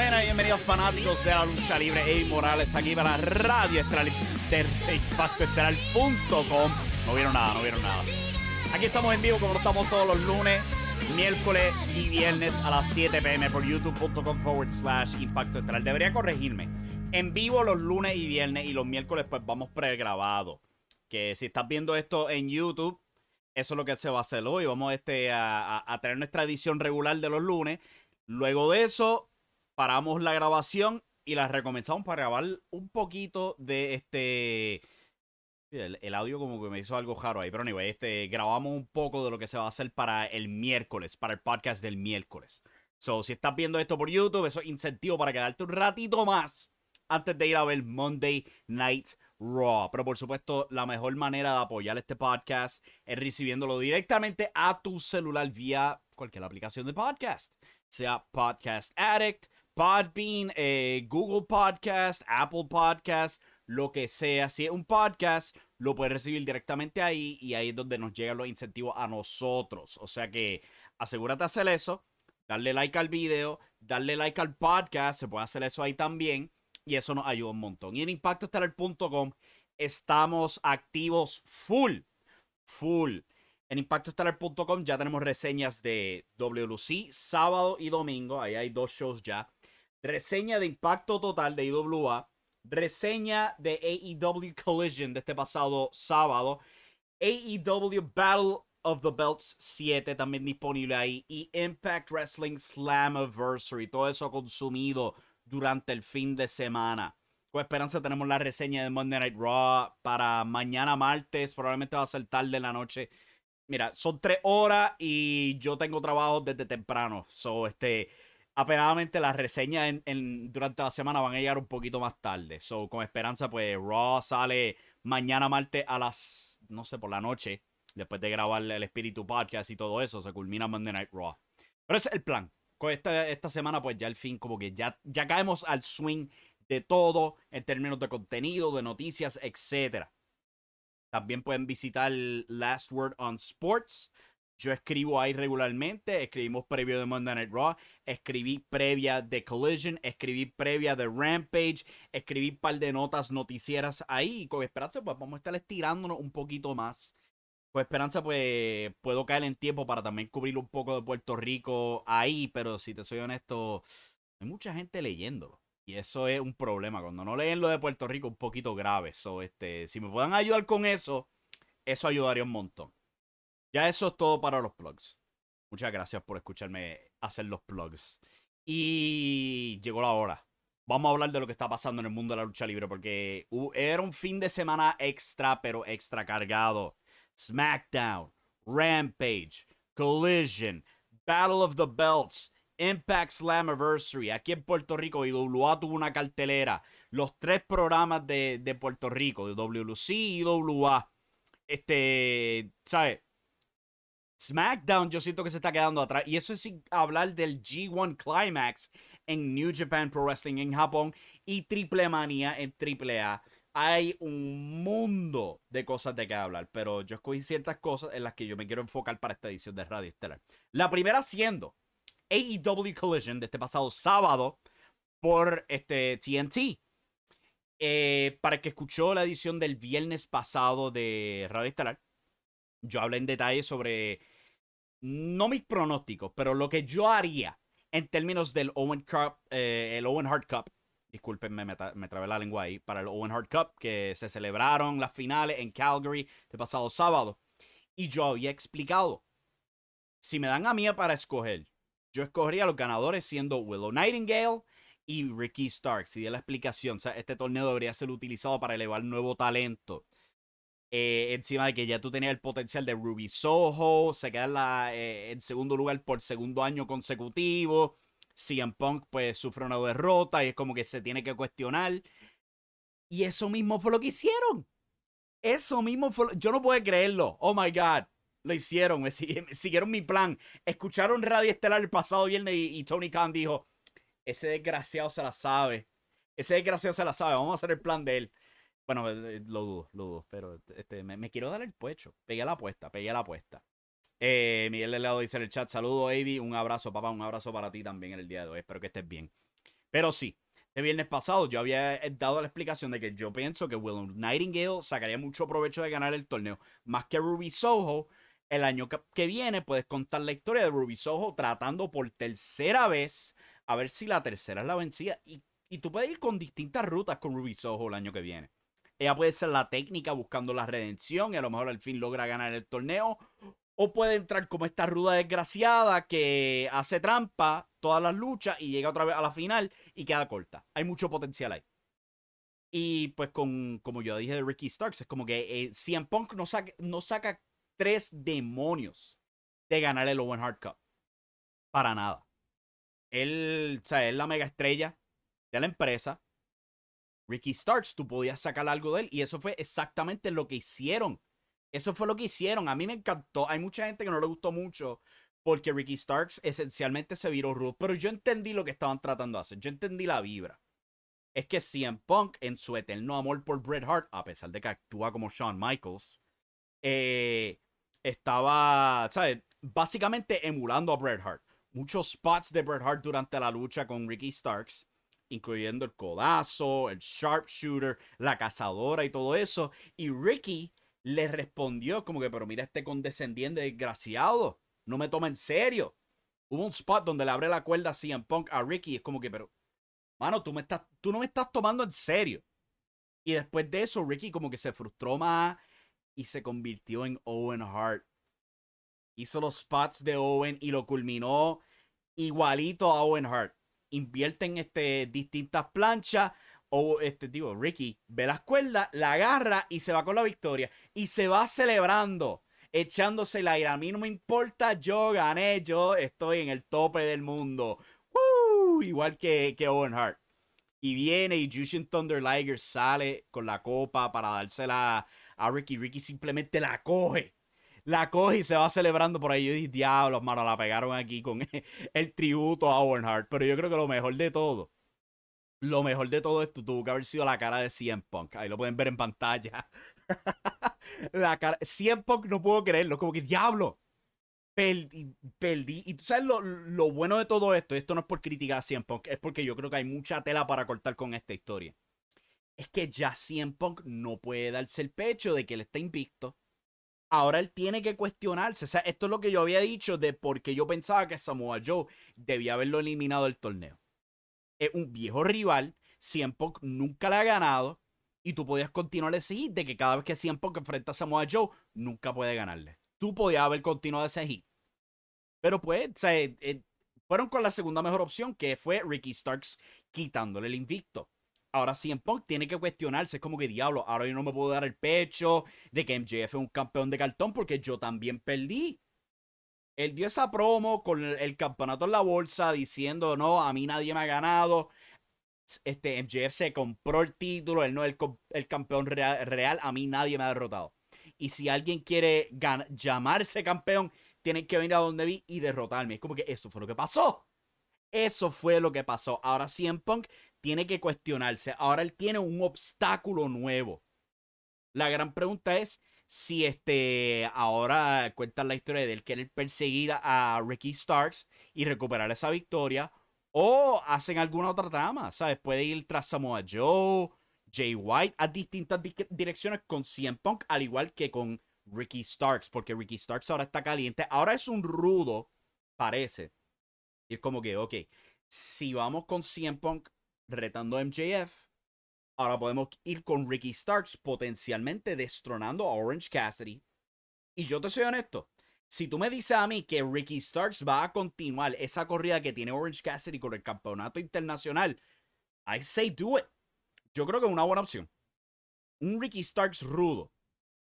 Buenas bienvenidos fanáticos de la lucha libre Eddie Morales aquí para Radio Estelar impactoestelar.com No vieron nada, no vieron nada. Aquí estamos en vivo como estamos todos los lunes, miércoles y viernes a las 7 pm por youtube.com forward slash impacto estelar. Debería corregirme. En vivo los lunes y viernes y los miércoles pues vamos pregrabado. Que si estás viendo esto en YouTube, eso es lo que se va a hacer hoy. Vamos este, a, a, a tener nuestra edición regular de los lunes. Luego de eso, paramos la grabación y la recomenzamos para grabar un poquito de este. El, audio como que me hizo algo raro ahí, pero anyway, este, grabamos un poco de lo que se va a hacer para el miércoles, para el podcast del miércoles. So, si estás viendo esto por YouTube, eso es incentivo para quedarte un ratito más antes de ir a ver Monday Night Raw. Pero por supuesto, la mejor manera de apoyar este podcast es recibiéndolo directamente a tu celular vía cualquier aplicación de podcast, sea Podcast Addict, Podbean, eh, Google Podcast, Apple Podcast, lo que sea. Si es un podcast, lo puedes recibir directamente ahí y ahí es donde nos llegan los incentivos a nosotros. O sea que asegúrate de hacer eso, darle like al video, darle like al podcast, se puede hacer eso ahí también y eso nos ayuda un montón. Y en impactoestelar.com estamos activos full, full. En impactoestelar.com ya tenemos reseñas de WLC sábado y domingo, ahí hay dos shows ya reseña de Impacto Total de IWA, reseña de AEW Collision de este pasado sábado, AEW Battle of the Belts 7 también disponible ahí y Impact Wrestling Slammiversary, todo eso consumido durante el fin de semana. Con esperanza tenemos la reseña de Monday Night Raw para mañana martes, probablemente va a ser tarde en la noche. Mira, son tres horas y yo tengo trabajo desde temprano. So, este, apenadamente las reseñas en, durante la semana van a llegar un poquito más tarde. So, con esperanza, pues Raw sale mañana martes a las, no sé, por la noche. Después de grabar el Espíritu Podcast y todo eso, se culmina Monday Night Raw. Pero ese es el plan. Con esta, esta semana, pues ya al fin, como que ya, ya caemos al swing de todo en términos de contenido, de noticias, etc. También pueden visitar Last Word on Sports. Yo escribo ahí regularmente, escribimos previo de Monday Night Raw, escribí previa de Collision, escribí previa de Rampage, escribí un par de notas noticieras ahí y con esperanza pues vamos a estar estirándonos un poquito más Pues Esperanza, pues puedo caer en tiempo para también cubrir un poco de Puerto Rico ahí, pero si te soy honesto, hay mucha gente leyéndolo. Y eso es un problema. Cuando no leen lo de Puerto Rico, un poquito grave. So, este, si me puedan ayudar con eso, eso ayudaría un montón. Ya eso es todo para los plugs. Muchas gracias por escucharme hacer los plugs. Y llegó la hora. Vamos a hablar de lo que está pasando en el mundo de la lucha libre porque era un fin de semana extra, pero extra cargado. SmackDown, Rampage, Collision, Battle of the Belts, Impact Slammiversary. Aquí en Puerto Rico, IWA tuvo una cartelera. Los tres programas de, de Puerto Rico, de WLC y IWA. Este, ¿sabes? SmackDown yo siento que se está quedando atrás. Y eso es sin hablar del G1 Climax en New Japan Pro Wrestling en Japón y Triple Manía en Triple A. Hay un mundo de cosas de que hablar, pero yo escogí ciertas cosas en las que yo me quiero enfocar para esta edición de Radio Estelar. La primera siendo AEW Collision de este pasado sábado por este TNT. Eh, para el que escuchó la edición del viernes pasado de Radio Estelar, yo hablé en detalle sobre no mis pronósticos, pero lo que yo haría en términos del Owen Cup, eh, el Owen Hart Cup. Discúlpenme, me, trabé la lengua ahí. Para el Owen Hart Cup, que se celebraron las finales en Calgary el pasado sábado. Y yo había explicado. Si me dan a mí para escoger, yo escogería a los ganadores siendo Willow Nightingale y Ricky Starks. Y de la explicación, o sea, este torneo debería ser utilizado para elevar nuevo talento. Eh, encima de que ya tú tenías el potencial de Ruby Soho, se queda eh, en segundo lugar por segundo año consecutivo. CM Punk pues sufre una derrota y es como que se tiene que cuestionar. Y eso mismo fue lo que hicieron. Eso mismo fue. Yo no puedo creerlo. Oh my God. Lo hicieron. Me, siguieron mi plan. Escucharon Radio Estelar el pasado viernes y, y Tony Khan dijo: Ese desgraciado se la sabe. Ese desgraciado se la sabe. Vamos a hacer el plan de él. Bueno, eh, eh, lo dudo, lo dudo, pero este, me, quiero dar el pecho. Pegué la apuesta, pegué la apuesta. Eh, Miguel Delgado dice en el chat, saludo Avi, un abrazo papá, un abrazo para ti también en el día de hoy, espero que estés bien. Pero sí, el viernes pasado yo había dado la explicación de que yo pienso que Will Nightingale sacaría mucho provecho de ganar el torneo, más que Ruby Soho. El año que viene puedes contar la historia de Ruby Soho tratando por tercera vez a ver si la tercera es la vencida. Y, y tú puedes ir con distintas rutas con Ruby Soho el año que viene. Ella puede ser la técnica buscando la redención y a lo mejor al fin logra ganar el torneo. O puede entrar como esta ruda desgraciada que hace trampa todas las luchas y llega otra vez a la final y queda corta. Hay mucho potencial ahí. Y pues con, como yo dije de Ricky Starks, es como que eh, Punk no saca, no saca tres demonios de ganar el Owen Hard Cup. Para nada. Él, o sea, es la mega estrella de la empresa. Ricky Starks, tú podías sacar algo de él y eso fue exactamente lo que hicieron. Eso fue lo que hicieron. A mí me encantó. Hay mucha gente que no le gustó mucho porque Ricky Starks esencialmente se viró rudo. Pero yo entendí lo que estaban tratando de hacer. Yo entendí la vibra. Es que CM Punk, en su eterno amor por Bret Hart, a pesar de que actúa como Shawn Michaels, eh, estaba, ¿sabes? Básicamente emulando a Bret Hart. Muchos spots de Bret Hart durante la lucha con Ricky Starks incluyendo el codazo, el sharpshooter, la cazadora y todo eso. Y Ricky le respondió como que, pero mira este condescendiente desgraciado, no me toma en serio. Hubo un spot donde le abre la cuerda así en Punk a Ricky es como que, pero, mano, tú, me estás, tú no me estás tomando en serio. Y después de eso, Ricky como que se frustró más y se convirtió en Owen Hart. Hizo los spots de Owen y lo culminó igualito a Owen Hart invierten este, distintas planchas. O este tipo, Ricky, ve las cuerdas, la agarra y se va con la victoria. Y se va celebrando, echándose el aire. A mí no me importa, yo gané, yo estoy en el tope del mundo. Igual que, que Owen Hart. Y viene y Jushin Thunder Liger sale con la copa para dársela a Ricky. Ricky simplemente la coge la coge y se va celebrando por ahí. Yo dije, diablos, mano, la pegaron aquí con el tributo a Owen. Pero yo creo que lo mejor de todo, lo mejor de todo esto tuvo que haber sido la cara de CM Punk. Ahí lo pueden ver en pantalla. la cara. CM Punk no puedo creerlo, como que diablo. Perdí, perdí. Y tú sabes lo, lo, bueno de todo esto, esto no es por criticar a CM Punk, es porque yo creo que hay mucha tela para cortar con esta historia. Es que ya CM Punk no puede darse el pecho de que él está invicto Ahora él tiene que cuestionarse. O sea, esto es lo que yo había dicho de por qué yo pensaba que Samoa Joe debía haberlo eliminado del torneo. Es un viejo rival. CM nunca le ha ganado. Y tú podías continuar ese hit de que cada vez que CM Punk enfrenta a Samoa Joe, nunca puede ganarle. Tú podías haber continuado ese hit. Pero pues, o sea, eh, eh, fueron con la segunda mejor opción, que fue Ricky Starks quitándole el invicto ahora CM Punk tiene que cuestionarse, es como que diablo, ahora yo no me puedo dar el pecho de que MJF es un campeón de cartón porque yo también perdí. Él dio esa promo con el, campeonato en la bolsa diciendo, no, a mí nadie me ha ganado. Este MJF se compró el título, él no es el, campeón real, a mí nadie me ha derrotado. Y si alguien quiere llamarse campeón, tiene que venir a donde vi y derrotarme. Es como que eso fue lo que pasó. Eso fue lo que pasó. Ahora CM Punk tiene que cuestionarse. Ahora él tiene un obstáculo nuevo. La gran pregunta es si este ahora cuentan la historia de él querer perseguir a Ricky Starks y recuperar esa victoria o hacen alguna otra trama, ¿sabes? Puede ir tras Samoa Joe, Jay White a distintas direcciones con CM Punk, al igual que con Ricky Starks, porque Ricky Starks ahora está caliente. Ahora es un rudo, parece. Y es como que, ok, si vamos con CM Punk retando a MJF. Ahora podemos ir con Ricky Starks potencialmente destronando a Orange Cassidy. Y yo te soy honesto. Si tú me dices a mí que Ricky Starks va a continuar esa corrida que tiene Orange Cassidy con el campeonato internacional, I say do it. Yo creo que es una buena opción. Un Ricky Starks rudo.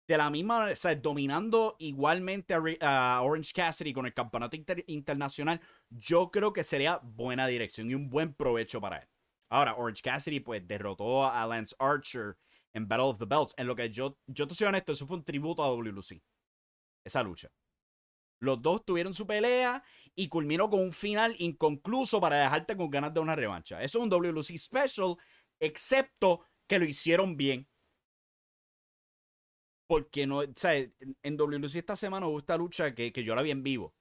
De la misma o dominando igualmente a, Orange Cassidy con el campeonato internacional, yo creo que sería buena dirección y un buen provecho para él. Ahora, Orange Cassidy pues derrotó a Lance Archer en Battle of the Belts. En lo que yo, yo te soy honesto, eso fue un tributo a WLC. Esa lucha. Los dos tuvieron su pelea y culminó con un final inconcluso para dejarte con ganas de una revancha. Eso es un WLC special, excepto que lo hicieron bien. Porque no, o sea, en WLC esta semana hubo esta lucha que, que yo la vi en vivo.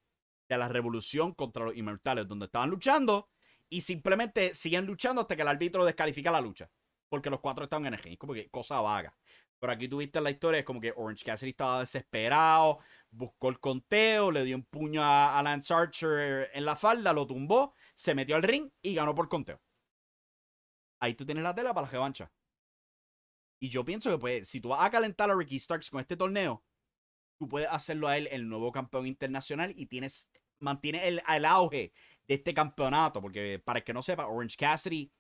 De la revolución contra los inmortales, donde estaban luchando y simplemente siguen luchando hasta que el árbitro descalifica la lucha. Porque los cuatro están en el Es como que cosa vaga. Pero aquí tuviste la historia, es como que Orange Cassidy estaba desesperado, buscó el conteo, le dio un puño a, Lance Archer en la falda, lo tumbó, se metió al ring y ganó por conteo. Ahí tú tienes la tela para la revancha. Y yo pienso que pues, si tú vas a calentar a Ricky Starks con este torneo, tú puedes hacerlo a él el nuevo campeón internacional y tienes, mantiene el, el auge de este campeonato, porque para el que no sepa, Orange Cassidy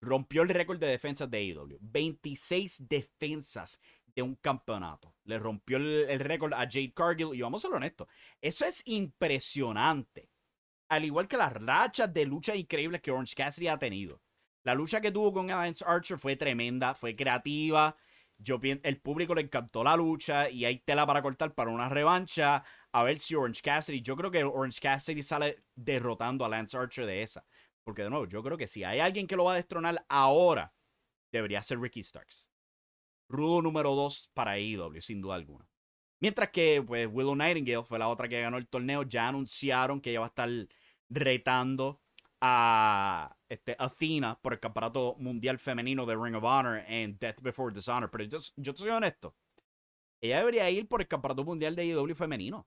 rompió el récord de defensas de AEW. 26 defensas de un campeonato. Le rompió el, récord a Jade Cargill y vamos a ser honestos, eso es impresionante. Al igual que las rachas de lucha increíbles que Orange Cassidy ha tenido. La lucha que tuvo con Lance Archer fue tremenda, fue creativa. Yo, el público le encantó la lucha y hay tela para cortar para una revancha a ver si Orange Cassidy, yo creo que Orange Cassidy sale derrotando a Lance Archer de esa. Porque de nuevo, yo creo que si hay alguien que lo va a destronar ahora, debería ser Ricky Starks. Rudo número 2 para AEW, sin duda alguna. Mientras que, pues, Willow Nightingale fue la otra que ganó el torneo. Ya anunciaron que ella va a estar retando a este, Athena por el campeonato mundial femenino de Ring of Honor en Death Before Dishonor. Pero yo, soy honesto. Ella debería ir por el campeonato mundial de AEW femenino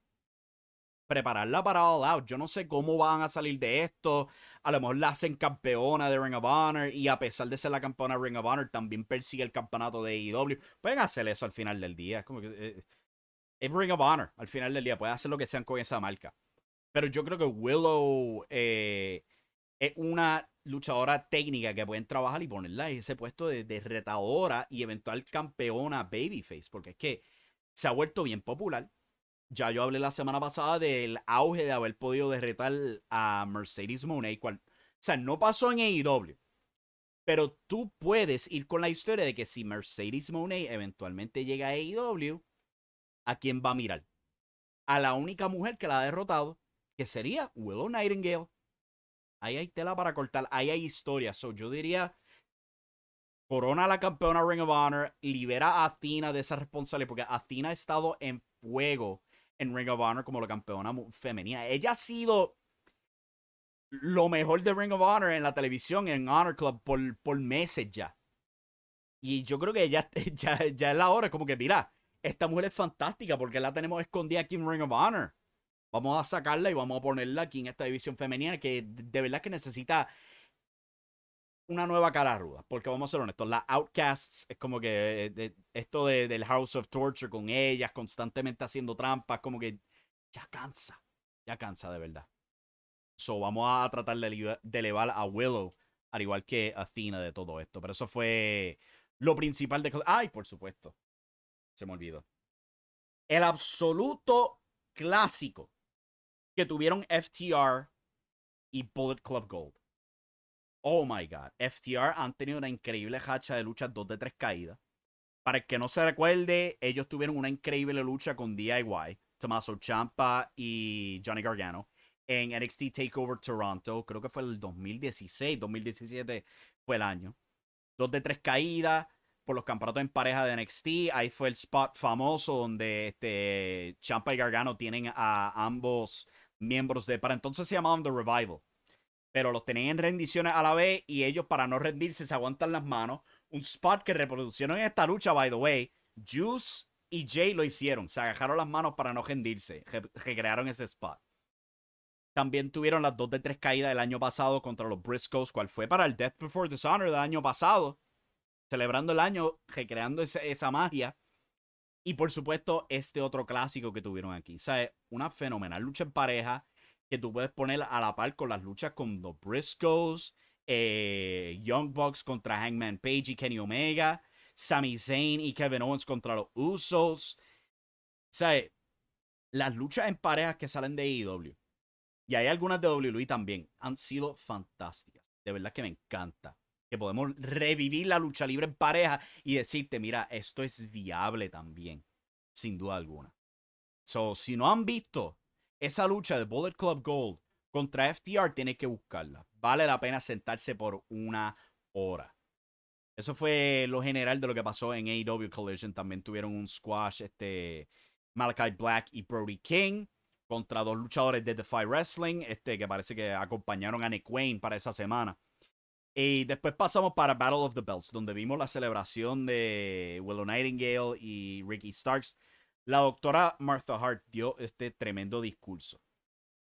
prepararla para All Out. Yo no sé cómo van a salir de esto. A lo mejor la hacen campeona de Ring of Honor y a pesar de ser la campeona de Ring of Honor, también persigue el campeonato de AEW. Pueden hacer eso al final del día. Es como que. Eh, es Ring of Honor al final del día. Pueden hacer lo que sean con esa marca. Pero yo creo que Willow eh, es una luchadora técnica que pueden trabajar y ponerla en ese puesto de, de retadora y eventual campeona babyface. Porque es que se ha vuelto bien popular ya yo hablé la semana pasada del auge de haber podido derretar a Mercedes Monet. o sea, no pasó en AEW. Pero tú puedes ir con la historia de que si Mercedes Monet eventualmente llega a AEW, ¿a quién va a mirar? A la única mujer que la ha derrotado, que sería Willow Nightingale. Ahí hay tela para cortar, ahí hay historia. So, yo diría, corona a la campeona Ring of Honor, libera a Athena de esa responsabilidad, porque Athena ha estado en fuego en Ring of Honor como la campeona femenina. Ella ha sido lo mejor de Ring of Honor en la televisión, en Honor Club, por, por meses ya. Y yo creo que ya, ya, ya es la hora, como que, mira, esta mujer es fantástica porque la tenemos escondida aquí en Ring of Honor. Vamos a sacarla y vamos a ponerla aquí en esta división femenina que de verdad que necesita una nueva cara ruda. Porque vamos a ser honestos, las Outcasts es como que esto del House of Torture con ellas constantemente haciendo trampas, como que ya cansa, ya cansa de verdad. So vamos a tratar de, de elevar a Willow, al igual que Athena de todo esto. Pero eso fue lo principal de... Ay, por supuesto. Se me olvidó. El absoluto clásico que tuvieron FTR y Bullet Club Gold. Oh my god. FTR han tenido una increíble hacha de lucha 2 de 3 caídas. Para el que no se recuerde, ellos tuvieron una increíble lucha con DIY, Tommaso Champa y Johnny Gargano en NXT Takeover Toronto. Creo que fue el 2016, 2017 fue el año. 2 de 3 caídas por los campeonatos en pareja de NXT. Ahí fue el spot famoso donde este Champa y Gargano tienen a ambos miembros de. Para entonces se llamaban The Revival. Pero los tenían en rendiciones a la vez y ellos, para no rendirse, se aguantan las manos. Un spot que reproducieron en esta lucha, by the way. Juice y Jay lo hicieron. Se agajaron las manos para no rendirse. recrearon ese spot. También tuvieron las dos de tres caídas del año pasado contra los Briscoes, cual fue para el Death Before Dishonor del año pasado. Celebrando el año, recreando esa magia. Y por supuesto, este otro clásico que tuvieron aquí. O sea, una fenomenal lucha en pareja que tú puedes poner a la par con las luchas con los Briscoes, eh, Young Bucks contra Hangman Page y Kenny Omega, Sami Zayn y Kevin Owens contra los Usos. O sea, las luchas en parejas que salen de AEW, y hay algunas de WWE también, han sido fantásticas. De verdad que me encanta. Que podemos revivir la lucha libre en pareja y decirte, mira, esto es viable también. Sin duda alguna. So, si no han visto esa lucha de Bullet Club Gold contra FTR, tiene que buscarla. Vale la pena sentarse por una hora. Eso fue lo general de lo que pasó en AEW Collision. También tuvieron un squash, este, Malachi Black y Brody King contra dos luchadores de Defy Wrestling, este, que parece que acompañaron a Nick Wayne para esa semana. Y después pasamos para Battle of the Belts, donde vimos la celebración de Willow Nightingale y Ricky Starks la doctora Martha Hart dio este tremendo discurso,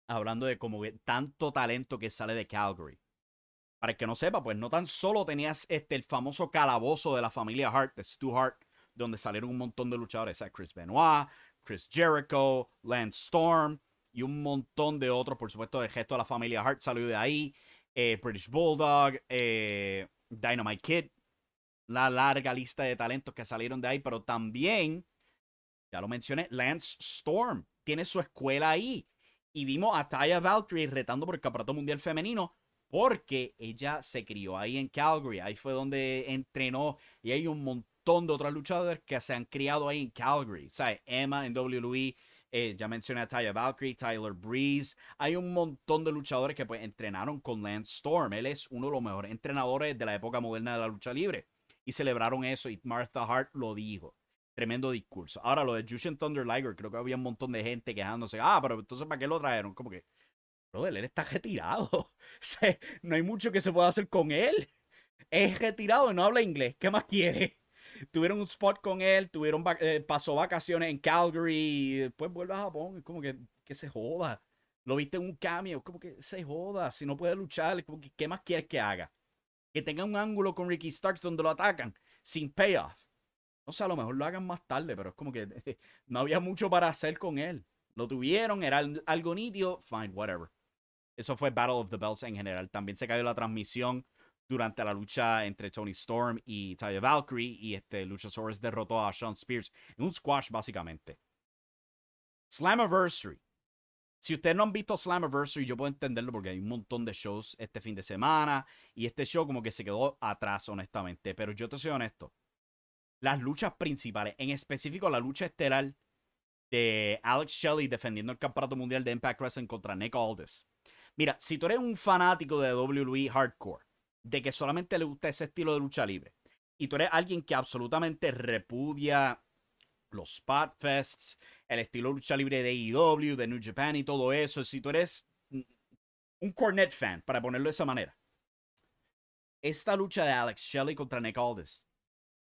hablando de como tanto talento que sale de Calgary. Para el que no sepa, pues no tan solo tenías este, el famoso calabozo de la familia Hart, de Stu Hart, donde salieron un montón de luchadores, Chris Benoit, Chris Jericho, Lance Storm y un montón de otros, por supuesto, el gesto de la familia Hart salió de ahí, eh, British Bulldog, eh, Dynamite Kid, la larga lista de talentos que salieron de ahí, pero también ya lo mencioné, Lance Storm tiene su escuela ahí. Y vimos a Taya Valkyrie retando por el Campeonato Mundial Femenino porque ella se crió ahí en Calgary. Ahí fue donde entrenó. Y hay un montón de otros luchadores que se han criado ahí en Calgary. ¿Sabes? Emma en WWE. Eh, ya mencioné a Taya Valkyrie, Tyler Breeze. Hay un montón de luchadores que pues, entrenaron con Lance Storm. Él es uno de los mejores entrenadores de la época moderna de la lucha libre. Y celebraron eso y Martha Hart lo dijo. Tremendo discurso. Ahora, lo de Jushin Thunder Liger, creo que había un montón de gente quejándose. Ah, pero entonces, ¿para qué lo trajeron? Como que, brother, él está retirado. no hay mucho que se pueda hacer con él. Es retirado y no habla inglés. ¿Qué más quiere? Tuvieron un spot con él, tuvieron eh, pasó vacaciones en Calgary y después vuelve a Japón. Es como que, que se joda. Lo viste en un cambio, como que se joda. Si no puede luchar, como que, ¿qué más quieres que haga? Que tenga un ángulo con Ricky Starks donde lo atacan sin payoff. No sé, a lo mejor lo hagan más tarde, pero es como que no había mucho para hacer con él. Lo tuvieron, era algo nítido, fine, whatever. Eso fue Battle of the Belts en general. También se cayó la transmisión durante la lucha entre Tony Storm y Taya Valkyrie. Y este Luchasaurus derrotó a Sean Spears en un squash, básicamente. Slammiversary. Si ustedes no han visto Slammiversary, yo puedo entenderlo porque hay un montón de shows este fin de semana. Y este show como que se quedó atrás, honestamente. Pero yo te soy honesto las luchas principales, en específico la lucha estelar de Alex Shelley defendiendo el campeonato mundial de Impact Wrestling contra Nick Aldis. Mira, si tú eres un fanático de WWE Hardcore, de que solamente le gusta ese estilo de lucha libre, y tú eres alguien que absolutamente repudia los Spotfests, el estilo de lucha libre de AEW, de New Japan y todo eso, si tú eres un Cornet fan, para ponerlo de esa manera, esta lucha de Alex Shelley contra Nick Aldis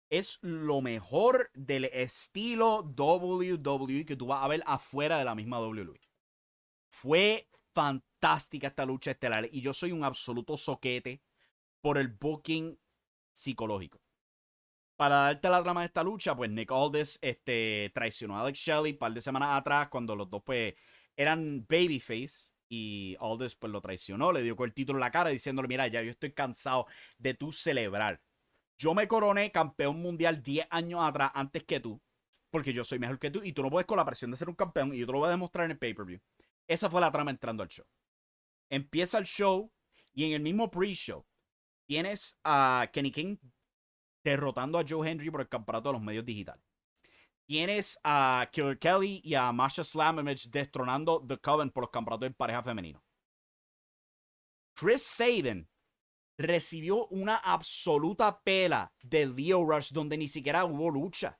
es lo mejor del estilo WWE que tú vas a ver afuera de la misma WWE. Fue fantástica esta lucha estelar y yo soy un absoluto soquete por el booking psicológico. Para darte la trama de esta lucha, pues Nick Aldis este, traicionó a Alex Shelley un par de semanas atrás cuando los dos pues eran babyface y Aldis pues lo traicionó, le dio con el título en la cara diciéndole, mira, ya yo estoy cansado de tú celebrar. Yo me coroné campeón mundial 10 años atrás antes que tú, porque yo soy mejor que tú y tú no puedes con la presión de ser un campeón y yo te lo voy a demostrar en el pay-per-view. Esa fue la trama entrando al show. Empieza el show y en el mismo pre-show tienes a Kenny King derrotando a Joe Henry por el campeonato de los medios digitales. Tienes a Killer Kelly y a Masha Slamovich destronando The Coven por los campeonatos de pareja femenino. Chris Sabin recibió una absoluta pela de Leo Rush donde ni siquiera hubo lucha.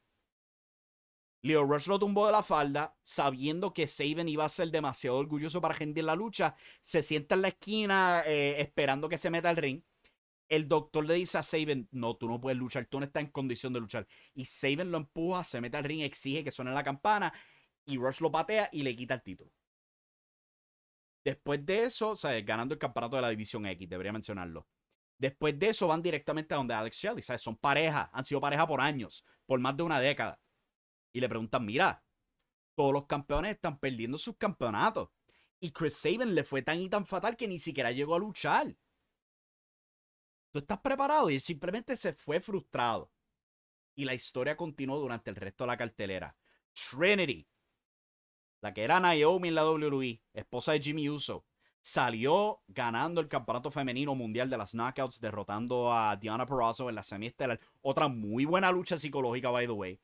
Leo Rush lo tumbó de la falda, sabiendo que Saban iba a ser demasiado orgulloso para rendir la lucha. Se sienta en la esquina eh, esperando que se meta al ring. El doctor le dice a Saban, no, tú no puedes luchar, tú no estás en condición de luchar. Y Saban lo empuja, se mete al ring, exige que suene la campana y Rush lo patea y le quita el título. Después de eso, ganando el campeonato de la División X, debería mencionarlo. Después de eso van directamente a donde Alex Shelley, ¿sabes? Son pareja, han sido pareja por años, por más de una década y le preguntan, mira, todos los campeones están perdiendo sus campeonatos. Y Chris Sabin le fue tan y tan fatal que ni siquiera llegó a luchar. Tú estás preparado y él simplemente se fue frustrado. Y la historia continuó durante el resto de la cartelera. Trinity, la que era Naomi en la WWE, esposa de Jimmy Uso, salió ganando el campeonato femenino mundial de las knockouts, derrotando a Diana Perazzo en la semiestelar. Otra muy buena lucha psicológica, by the way.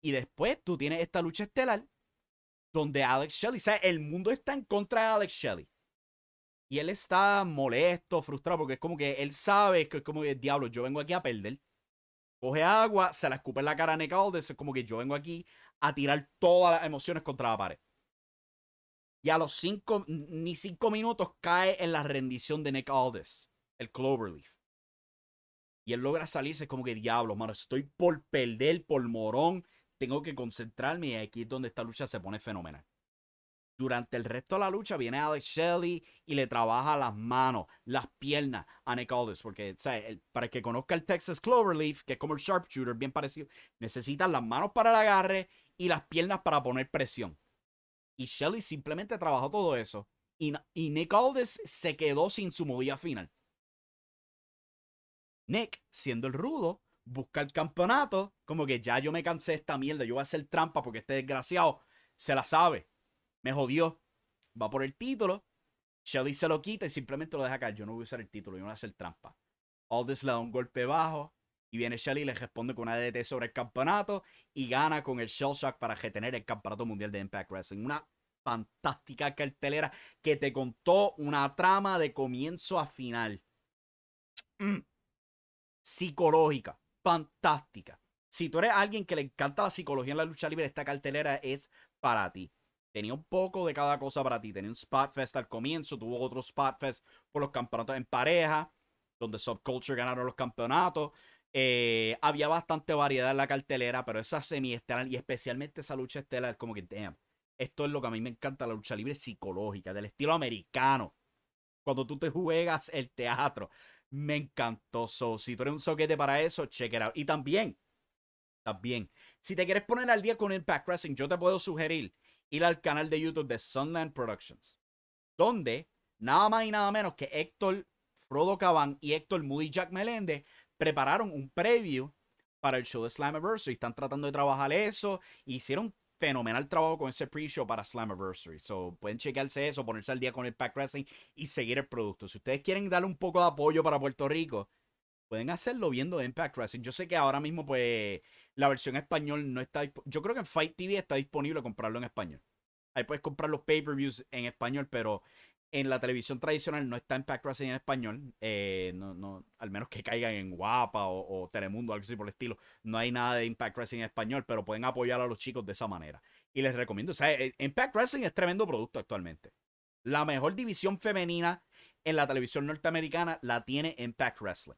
Y después tú tienes esta lucha estelar donde Alex Shelley, o el mundo está en contra de Alex Shelley. Y él está molesto, frustrado, porque es como que él sabe que es como que, diablo, yo vengo aquí a perder. Coge agua, se la escupe en la cara a Nick Aldis, es como que yo vengo aquí a tirar todas las emociones contra la pared. Y a los cinco, ni cinco minutos cae en la rendición de Nick Aldis, el Cloverleaf. Y él logra salirse como que diablo, mano, estoy por perder por morón tengo que concentrarme y aquí es donde esta lucha se pone fenomenal. Durante el resto de la lucha viene Alex Shelley y le trabaja las manos, las piernas a Nick Aldis. Porque, para que conozca el Texas Cloverleaf, que es como el sharpshooter, bien parecido, necesitan las manos para el agarre y las piernas para poner presión. Y Shelley simplemente trabajó todo eso. Y, Nick Aldis se quedó sin su movida final. Nick, siendo el rudo, busca el campeonato, como que ya yo me cansé de esta mierda, yo voy a hacer trampa porque este desgraciado se la sabe, me jodió, va por el título, Shelly se lo quita y simplemente lo deja caer, yo no voy a usar el título, yo voy a hacer trampa. Aldis le da un golpe bajo y viene Shelly y le responde con una DT sobre el campeonato y gana con el Shell Shock para retener el campeonato mundial de Impact Wrestling. Una fantástica cartelera que te contó una trama de comienzo a final. Mm. Psicológica fantástica. Si tú eres alguien que le encanta la psicología en la lucha libre, esta cartelera es para ti. Tenía un poco de cada cosa para ti. Tenía un Spot Fest al comienzo, tuvo otro Spot Fest por los campeonatos en pareja, donde Subculture ganaron los campeonatos. Eh, había bastante variedad en la cartelera, pero esa semi-estelar y especialmente esa lucha estelar, como que, damn, esto es lo que a mí me encanta, la lucha libre psicológica, del estilo americano. Cuando tú te juegas el teatro, me encantó. So, si tú eres un soquete para eso, check it out. Y también, también, si te quieres poner al día con Impact Wrestling, yo te puedo sugerir ir al canal de YouTube de Sunland Productions, donde nada más y nada menos que Héctor Frodo Caban y Héctor Moody Jack Melende prepararon un preview para el show de Slammiversary. Están tratando de trabajar eso. Hicieron fenomenal trabajo con ese pre-show para Slammiversary. So, pueden chequearse eso, ponerse al día con el Pack Wrestling y seguir el producto. Si ustedes quieren darle un poco de apoyo para Puerto Rico, pueden hacerlo viendo Impact Wrestling. Yo sé que ahora mismo, pues, la versión español no está Yo creo que en Fight TV está disponible comprarlo en español. Ahí puedes comprar los pay-per-views en español, pero en la televisión tradicional no está Impact Wrestling en español. Eh, no, no, al menos que caigan en Guapa o, Telemundo, algo así por el estilo. No hay nada de Impact Wrestling en español, pero pueden apoyar a los chicos de esa manera. Y les recomiendo. O sea, eh, Impact Wrestling es tremendo producto actualmente. La mejor división femenina en la televisión norteamericana la tiene Impact Wrestling.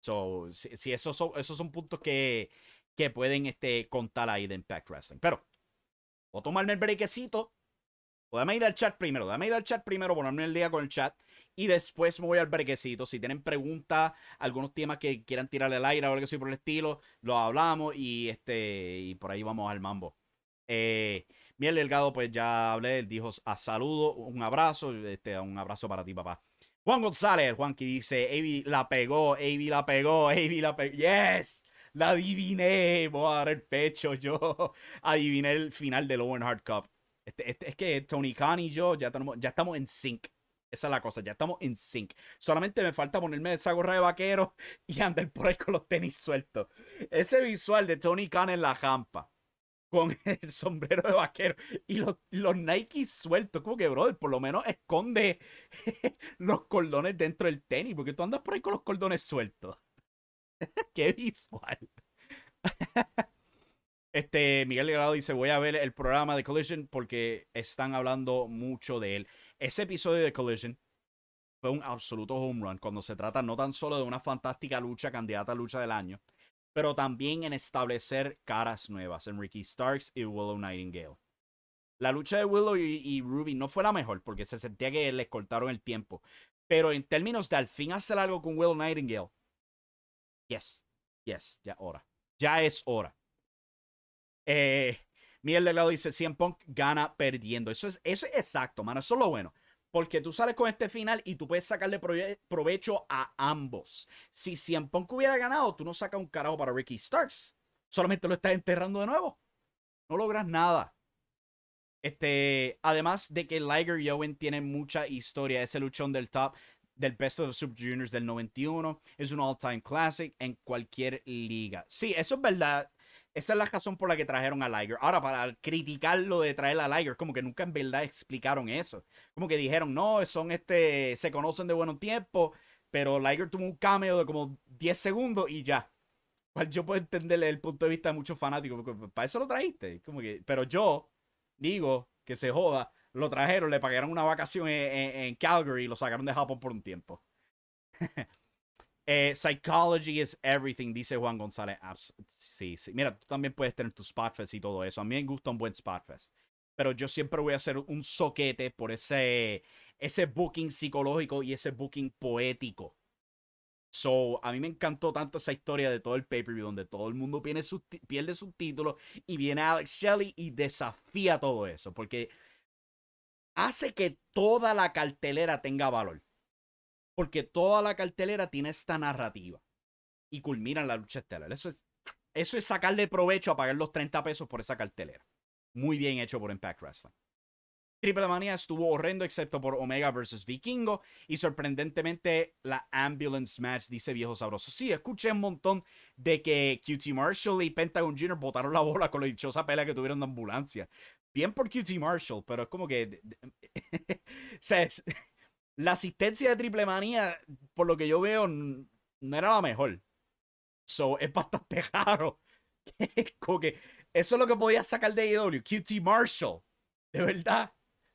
So, si, esos, son, esos son puntos que, que pueden este, contar ahí de Impact Wrestling. Pero, voy a tomarme el brequecito. Déjame ir al chat primero. Déjame ir al chat primero, ponerme el día con el chat. Y después me voy al brequecito. Si tienen preguntas, algunos temas que quieran tirarle al aire o algo así por el estilo, lo hablamos y, este, y por ahí vamos al mambo. Eh, Miel Delgado, pues ya hablé, él dijo a saludo, un abrazo, este, un abrazo para ti, papá. Juan González, Juan que dice, Avi la pegó, Avi la pegó, Avi la pegó. Yes, la adiviné, voy a dar el pecho yo. Adiviné el final del Owen Hard Cup. Este, este, es que Tony Khan y yo ya, estamos, ya estamos en sync. Esa es la cosa, ya estamos en sync. Solamente me falta ponerme esa gorra de vaquero y andar por ahí con los tenis sueltos. Ese visual de Tony Khan en la jampa con el sombrero de vaquero y los, los Nike sueltos. Como que, brother, por lo menos esconde los cordones dentro del tenis, porque tú andas por ahí con los cordones sueltos. Qué visual. Este, Miguel Legrado dice, voy a ver el programa de Collision porque están hablando mucho de él. Ese episodio de Collision fue un absoluto home run cuando se trata no tan solo de una fantástica lucha, candidata a lucha del año, pero también en establecer caras nuevas en Ricky Starks y Willow Nightingale. La lucha de Willow y, Ruby no fue la mejor porque se sentía que les cortaron el tiempo. Pero en términos de al fin hacer algo con Willow Nightingale, yes, yes, ya hora. Ya es hora. Eh, Miguel Delgado dice: 100 Punk gana perdiendo. Eso es, eso es exacto, mano. Eso es lo bueno. Porque tú sales con este final y tú puedes sacarle provecho a ambos. Si Cien Punk hubiera ganado, tú no sacas un carajo para Ricky Starks. Solamente lo estás enterrando de nuevo. No logras nada. Este, además de que Liger y Owen tienen mucha historia. Ese luchón del top del Best of the Super Juniors del 91 es un all-time classic en cualquier liga. Sí, eso es verdad. Esa es la razón por la que trajeron a Liger. Ahora, para criticar lo de traer a Liger, como que nunca en verdad explicaron eso. Como que dijeron, no, son este, se conocen de buenos tiempos, pero Liger tuvo un cameo de como 10 segundos y ya. Cual yo puedo entenderle el punto de vista de muchos fanáticos, porque para eso lo trajiste. Pero yo digo que se joda, lo trajeron, le pagaron una vacación en Calgary y lo sacaron de Japón por un tiempo. Eh, psychology is everything, dice Juan González. Sí, sí. Mira, tú también puedes tener tu Spotfest y todo eso. A mí me gusta un buen Spotfest. Pero yo siempre voy a hacer un soquete por ese, ese booking psicológico y ese booking poético. So, a mí me encantó tanto esa historia de todo el pay-per-view donde todo el mundo pierde su, pierde su título y viene Alex Shelley y desafía todo eso. Porque hace que toda la cartelera tenga valor. Porque toda la cartelera tiene esta narrativa. Y culmina en la lucha estelar. Eso es, eso es sacarle provecho a pagar los 30 pesos por esa cartelera. Muy bien hecho por Impact Wrestling. Triple Manía estuvo horrendo excepto por Omega vs Vikingo y sorprendentemente la Ambulance Match, dice Viejo Sabroso. Sí, escuché un montón de que QT Marshall y Pentagon Jr. botaron la bola con la dichosa pelea que tuvieron de ambulancia. Bien por QT Marshall, pero es como que... la asistencia de Triple Manía, por lo que yo veo, no era la mejor. So, es bastante raro. que eso es lo que podía sacar de AEW. QT Marshall. De verdad.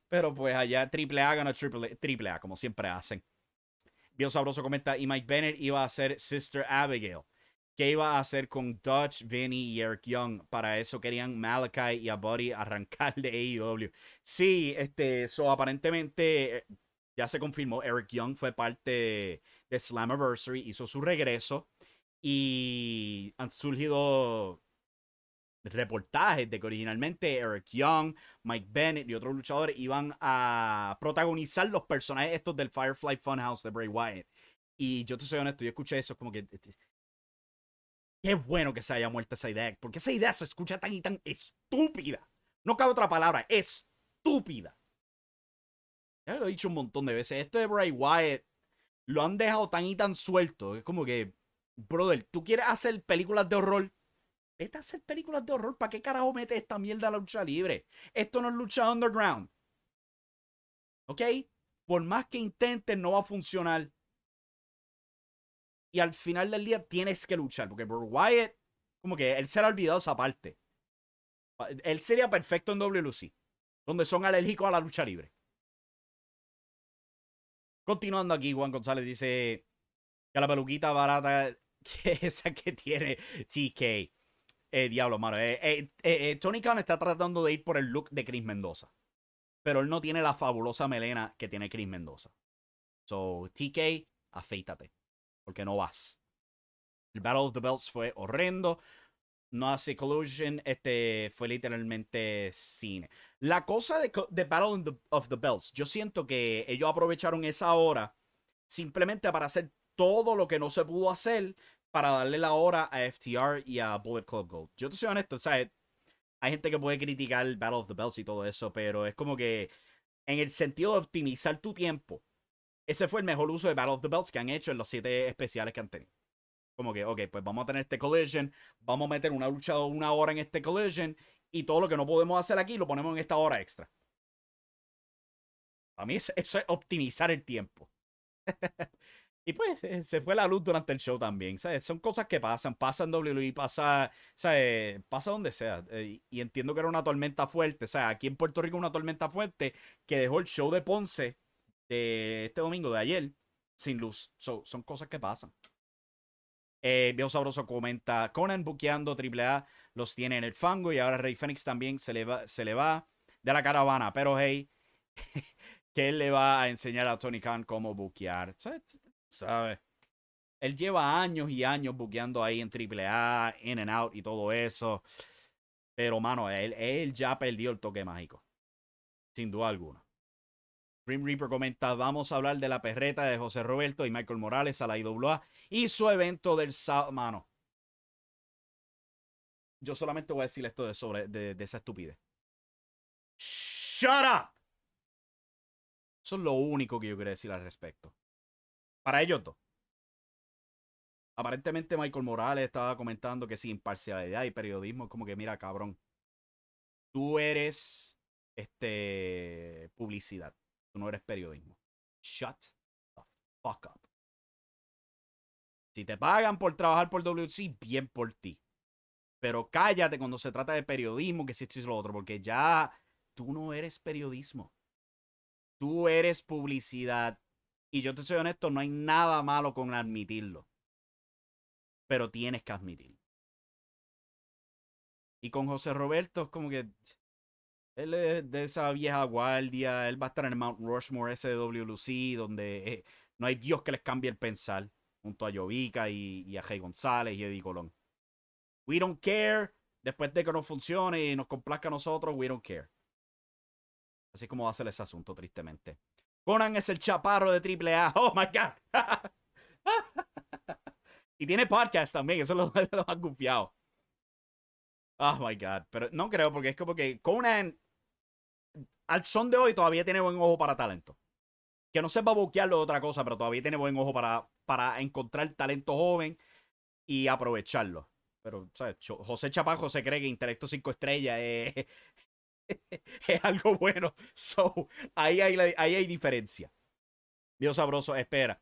Pero pues allá Triple A ganó Triple, triple A, como siempre hacen. Bien Sabroso comenta, y Mike Bennett iba a ser Sister Abigail. ¿Qué iba a hacer con Dutch, Vinny y Eric Young? Para eso querían Malachi y a Buddy arrancar de AEW. Sí, este, eso aparentemente eh, ya se confirmó, Eric Young fue parte de Slammiversary, hizo su regreso y han surgido reportajes de que originalmente Eric Young, Mike Bennett y otros luchadores iban a protagonizar los personajes estos del Firefly Funhouse de Bray Wyatt. Y yo te soy honesto, yo escuché eso como que... Este, qué bueno que se haya muerto esa idea, porque esa idea se escucha tan y tan estúpida. No cabe otra palabra, estúpida. Ya lo he dicho un montón de veces. Esto de Bray Wyatt lo han dejado tan y tan suelto. Es como que, brother, tú quieres hacer películas de horror. Vete a hacer películas de horror. ¿Para qué carajo metes esta mierda a la lucha libre? Esto no es lucha underground. ¿Ok? Por más que intentes, no va a funcionar. Y al final del día tienes que luchar. Porque Bray Wyatt, como que él se ha olvidado esa parte. Él sería perfecto en WLC. Donde son alérgicos a la lucha libre. Continuando aquí, Juan González dice que la peluquita barata que esa que tiene TK. Eh, diablo, mano. Eh, eh, eh, Tony Khan está tratando de ir por el look de Chris Mendoza. Pero él no tiene la fabulosa melena que tiene Chris Mendoza. So, TK, afeítate. Porque no vas. El Battle of the Belts fue horrendo. No hace collusion. Este fue literalmente cine. La cosa de, Battle of the Belts, yo siento que ellos aprovecharon esa hora simplemente para hacer todo lo que no se pudo hacer para darle la hora a FTR y a Bullet Club Gold. Yo te soy honesto, ¿sabes? Hay gente que puede criticar Battle of the Belts y todo eso, pero es como que en el sentido de optimizar tu tiempo, ese fue el mejor uso de Battle of the Belts que han hecho en los siete especiales que han tenido. Como que, ok, pues vamos a tener este collision, vamos a meter una lucha de una hora en este collision y todo lo que no podemos hacer aquí lo ponemos en esta hora extra. A mí eso es optimizar el tiempo. Y pues eh, se fue la luz durante el show también. Son cosas que pasan. Pasa en WWE, pasa, ¿sabes? pasa donde sea. Eh, y entiendo que era una tormenta fuerte. O sea, aquí en Puerto Rico una tormenta fuerte que dejó el show de Ponce de este domingo, de ayer, sin luz. son cosas que pasan. Eh, Viejo Sabroso comenta, Conan buqueando AAA los tiene en el fango y ahora Rey Fénix también se le va, se le va de la caravana. Pero hey, que le va a enseñar a Tony Khan cómo buquear. ¿sabes? Él lleva años y años buqueando ahí en AAA, In and Out y todo eso. Pero, mano, él, él ya perdió el toque mágico. Sin duda alguna. Grim Reaper comenta, vamos a hablar de la perreta de José Roberto y Michael Morales a la IWA y su evento del sábado. Mano, yo solamente voy a decir esto de, sobre, de, esa estupidez. ¡Shut up! Eso es lo único que yo quiero decir al respecto. Para ellos dos. Aparentemente Michael Morales estaba comentando que sin imparcialidad y periodismo, como que mira, cabrón, tú eres este publicidad, tú no eres periodismo. Shut the fuck up. Si te pagan por trabajar por WC, bien por ti. Pero cállate cuando se trata de periodismo, que si esto es lo otro, porque ya tú no eres periodismo. Tú eres publicidad. Y yo te soy honesto, no hay nada malo con admitirlo. Pero tienes que admitirlo. Y con José Roberto es como que él es de esa vieja guardia. Él va a estar en el Mount Rushmore SWC, donde eh, no hay Dios que les cambie el pensar. Junto a Jovica y, y a Jay González y Eddie Colón. We don't care. Después de que no funcione y nos complazca a nosotros, we don't care. Así como va a ser ese asunto, tristemente. Conan es el chaparro de AAA. Oh my God. y tiene podcast también. Eso lo, lo han confiado. Oh my God. Pero no creo, porque es como que Conan, al son de hoy, todavía tiene buen ojo para talento. Que no sepa buquearlo de otra cosa, pero todavía tiene buen ojo para, para encontrar talento joven y aprovecharlo. Pero, ¿sabes? José Chapajo se cree que Intelecto 5 Estrellas es, es algo bueno. So, ahí hay, ahí hay diferencia. Dios sabroso, espera.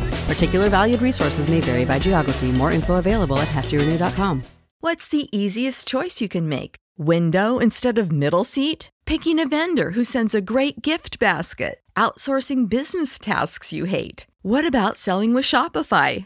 Particular valued resources may vary by geography. More info available at heftyrenew.com. What's the easiest choice you can make? Window instead of middle seat? Picking a vendor who sends a great gift basket? Outsourcing business tasks you hate? What about selling with Shopify?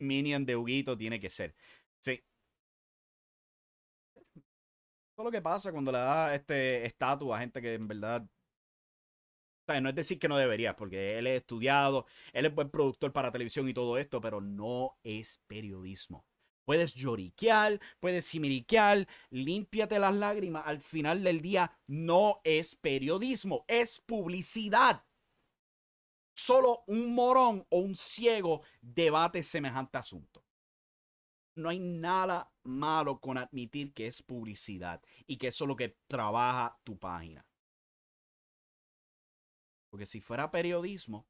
Minion de Huguito tiene que ser. Sí. Es lo que pasa cuando le da este estatus a gente que en verdad. No es decir que no debería, porque él es estudiado, él es buen productor para televisión y todo esto, pero no es periodismo. Puedes lloriquear, puedes jimiriquear, límpiate las lágrimas. Al final del día, no es periodismo, es publicidad. Solo un morón o un ciego debate semejante asunto. No hay nada malo con admitir que es publicidad y que eso es lo que trabaja tu página. Porque si fuera periodismo,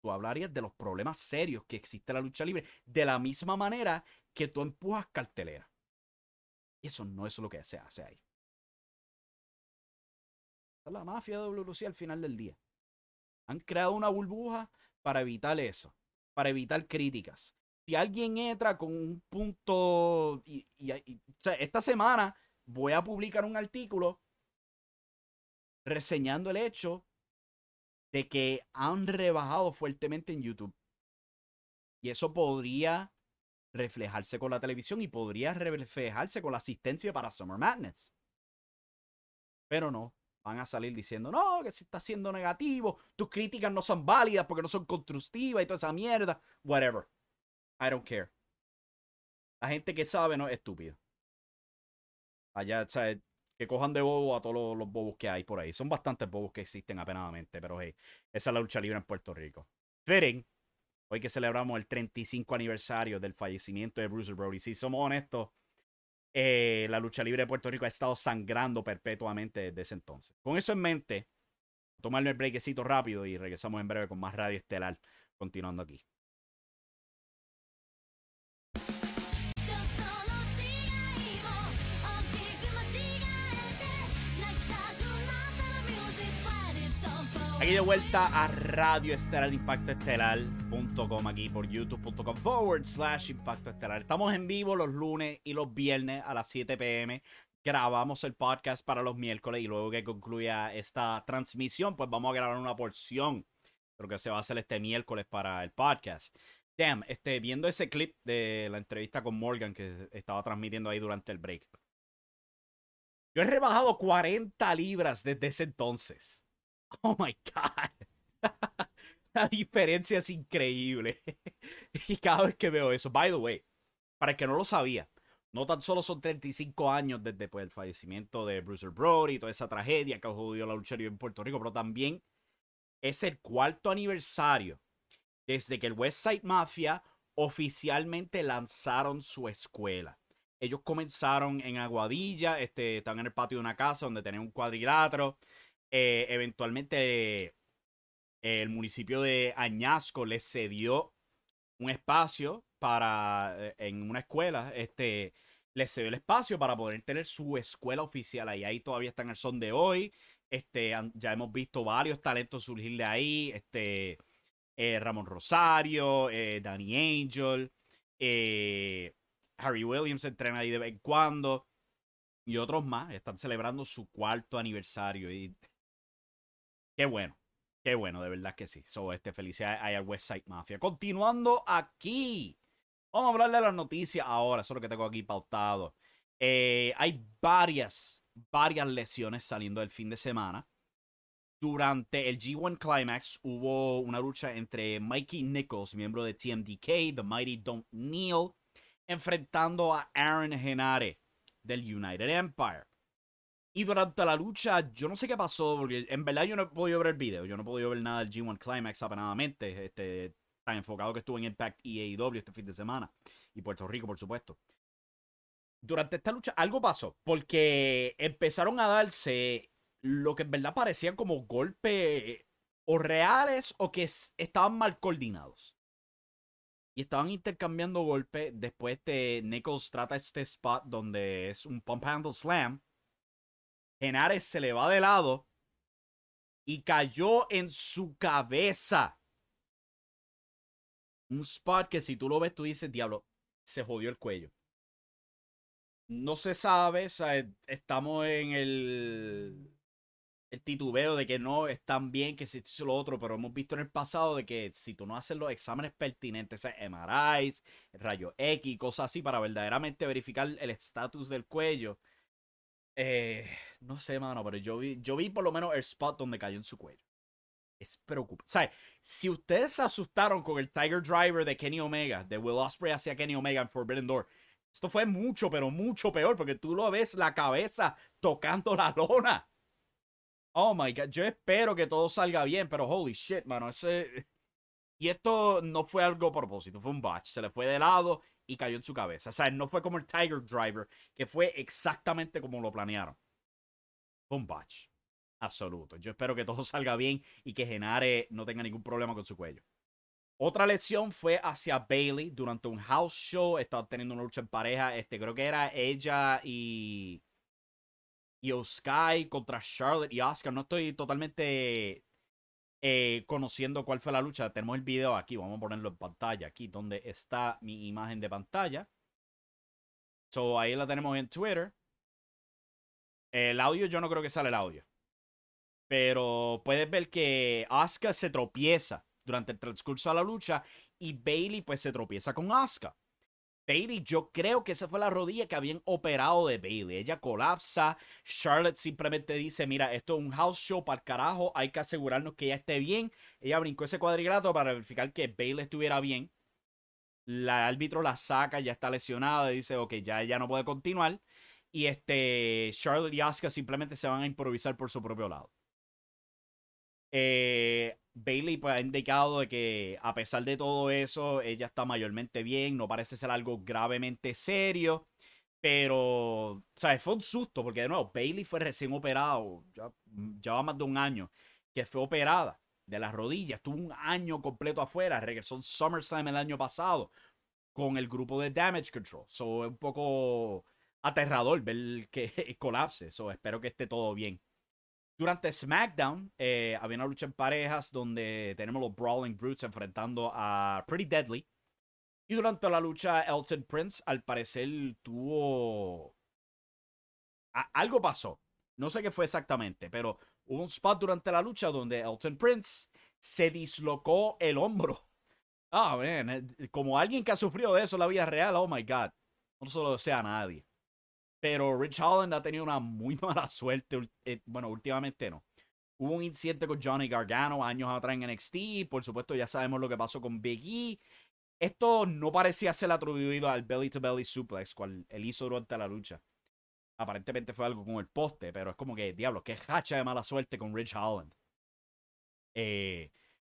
tú hablarías de los problemas serios que existe en la lucha libre de la misma manera que tú empujas cartelera. Eso no es lo que se hace ahí. La mafia de WLC al final del día. Han creado una burbuja para evitar eso, para evitar críticas. Si alguien entra con un punto, esta semana voy a publicar un artículo reseñando el hecho de que han rebajado fuertemente en YouTube. Y eso podría reflejarse con la televisión y podría reflejarse con la asistencia para Summer Madness. Pero no, van a salir diciendo, no, que se está siendo negativo, tus críticas no son válidas porque no son constructivas y toda esa mierda. Whatever. I don't care. La gente que sabe no es estúpida. Allá, o sea, que cojan de bobo a todos los, bobos que hay por ahí. Son bastantes bobos que existen apenadamente, pero hey, esa es la lucha libre en Puerto Rico. Fitting, hoy que celebramos el 35 aniversario del fallecimiento de Bruce Brody. Si somos honestos, eh, la lucha libre de Puerto Rico ha estado sangrando perpetuamente desde ese entonces. Con eso en mente, tomarme el breakcito rápido y regresamos en breve con más Radio Estelar, continuando aquí. Aquí de vuelta a Radio Estelar Impacto Estelar.com aquí por youtube.com forward slash Impacto Estelar. Estamos en vivo los lunes y los viernes a las 7 pm. Grabamos el podcast para los miércoles y luego que concluya esta transmisión, pues vamos a grabar una porción de lo que se va a hacer este miércoles para el podcast. Damn, este, viendo ese clip de la entrevista con Morgan que estaba transmitiendo ahí durante el break. Yo he rebajado 40 libras desde ese entonces. Oh my God. La diferencia es increíble. y cada vez que veo eso, by the way, para el que no lo sabía, no tan solo son 35 años desde pues, el fallecimiento de Bruce Brody y toda esa tragedia que ha jodido la lucha en Puerto Rico, pero también es el cuarto aniversario desde que el West Side Mafia oficialmente lanzaron su escuela. Ellos comenzaron en Aguadilla, este, estaban en el patio de una casa donde tenían un cuadrilátero. Eh, eventualmente el municipio de Añasco les cedió un espacio para, eh, en una escuela, este, les cedió el espacio para poder tener su escuela oficial ahí. Ahí todavía está en el son de hoy. Este, ya hemos visto varios talentos surgir de ahí. Este, eh, Ramón Rosario, Danny Angel, Harry Williams entrena ahí de vez en cuando. Y otros más están celebrando su cuarto aniversario. Y Qué bueno. Qué bueno, de verdad que sí. So, este, felicidades al West Side Mafia. Continuando aquí. Vamos a hablar de las noticias ahora. Eso que tengo aquí pautado. Eh, hay varias, varias lesiones saliendo del fin de semana. Durante el G1 Climax hubo una lucha entre Mikey Nichols, miembro de TMDK, The Mighty Don't Kneel, enfrentando a Aaron Henare del United Empire. Y durante la lucha, yo no sé qué pasó, porque en verdad yo no he podido ver el video, yo no he podido ver nada del G1 Climax apenadamente, este, tan enfocado que estuve en Impact y AEW este fin de semana, y Puerto Rico, por supuesto. Durante esta lucha algo pasó, porque empezaron a darse lo que en verdad parecían como golpes o reales o que estaban mal coordinados. Y estaban intercambiando golpes. Después de Nichols trata este spot donde es un pump handle slam. Henares se le va de lado y cayó en su cabeza. Un spot que si tú lo ves, tú dices, diablo, se jodió el cuello. No se sabe, estamos en el, el titubeo de que no están bien, que si esto lo otro, pero hemos visto en el pasado de que si tú no haces los exámenes pertinentes, MRIs, rayo X, cosas así, para verdaderamente verificar el estatus del cuello, eh, no sé, mano, pero yo vi, yo vi por lo menos el spot donde cayó en su cuello. Es preocupante. Sea, si ustedes se asustaron con el Tiger Driver de Kenny Omega, de Will Ospreay hacia Kenny Omega en Forbidden Door, esto fue mucho, pero mucho peor, porque tú lo ves la cabeza tocando la lona. Oh my god, yo espero que todo salga bien, pero holy shit, mano, ese. Y esto no fue algo a propósito, fue un batch. Se le fue de lado y cayó en su cabeza. O sea, no fue como el Tiger Driver, que fue exactamente como lo planearon. Fue un batch. Absoluto. Yo espero que todo salga bien y que Genare no tenga ningún problema con su cuello. Otra lesión fue hacia Bailey durante un house show. Estaba teniendo una lucha en pareja. Este, creo que era ella y. Y Oskai contra Charlotte y Oscar. No estoy totalmente eh, conociendo cuál fue la lucha. Tenemos el video aquí, vamos a ponerlo en pantalla, aquí donde está mi imagen de pantalla. So, ahí la tenemos en Twitter. El audio, yo no creo que sale el audio. Pero puedes ver que Asuka se tropieza durante el transcurso de la lucha y Bailey pues se tropieza con Asuka. Bailey, yo creo que esa fue la rodilla que habían operado de Bailey. Ella colapsa. Charlotte simplemente dice: Mira, esto es un house show para el carajo. Hay que asegurarnos que ella esté bien. Ella brincó ese cuadrilátero para verificar que Bailey estuviera bien. La árbitro la saca, ya está lesionada. Y dice: Ok, ya ella no puede continuar. Y este Charlotte y Asuka simplemente se van a improvisar por su propio lado. Eh, Bailey pues, ha indicado de que a pesar de todo eso, ella está mayormente bien, no parece ser algo gravemente serio. Pero, ¿sabes? Fue un susto, porque de nuevo, Bailey fue recién operado, ya, ya va más de un año, que fue operada de las rodillas, estuvo un año completo afuera, regresó en SummerSlam el año pasado con el grupo de Damage Control. So, es un poco aterrador ver que colapse, so, espero que esté todo bien. Durante SmackDown eh, había una lucha en parejas donde tenemos los Brawling Brutes enfrentando a Pretty Deadly. Y durante la lucha, Elton Prince al parecer tuvo... algo pasó. No sé qué fue exactamente, pero hubo un spot durante la lucha donde Elton Prince se dislocó el hombro. Ah, man, eh, como alguien que ha sufrido de eso en la vida real, oh my god. No se lo desea a nadie. Pero Rich Holland ha tenido una muy mala suerte. Eh, bueno, últimamente no. Hubo un incidente con Johnny Gargano años atrás en NXT. Por supuesto, ya sabemos lo que pasó con Big E. Esto no parecía ser atribuido al belly to belly suplex, cual él hizo durante la lucha. Aparentemente fue algo con el poste, pero es como que, diablo, qué hacha de mala suerte con Rich Holland. Eh,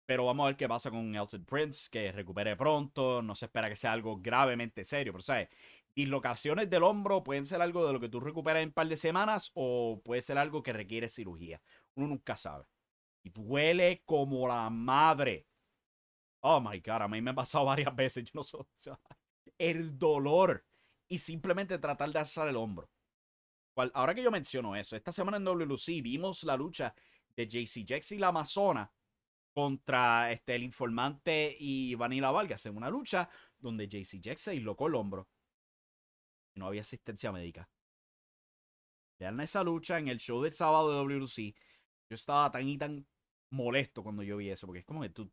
pero vamos a ver qué pasa con Elton Prince, que recupere pronto. No se espera que sea algo gravemente serio, pero ¿sabes? Dislocaciones del hombro pueden ser algo de lo que tú recuperas en un par de semanas o puede ser algo que requiere cirugía. Uno nunca sabe. Y duele como la madre. Oh my God, a mí me ha pasado varias veces. Yo no sé. el dolor y simplemente tratar de hacer el hombro. Ahora que yo menciono eso, esta semana en WLC vimos la lucha de JC Jex y la Amazona contra este, el informante y Vanilla Vargas en una lucha donde JC Jex se dislocó el hombro no había asistencia médica. Vean esa lucha en el show del sábado de WC. Yo estaba tan y tan molesto cuando yo vi eso, porque es como que tú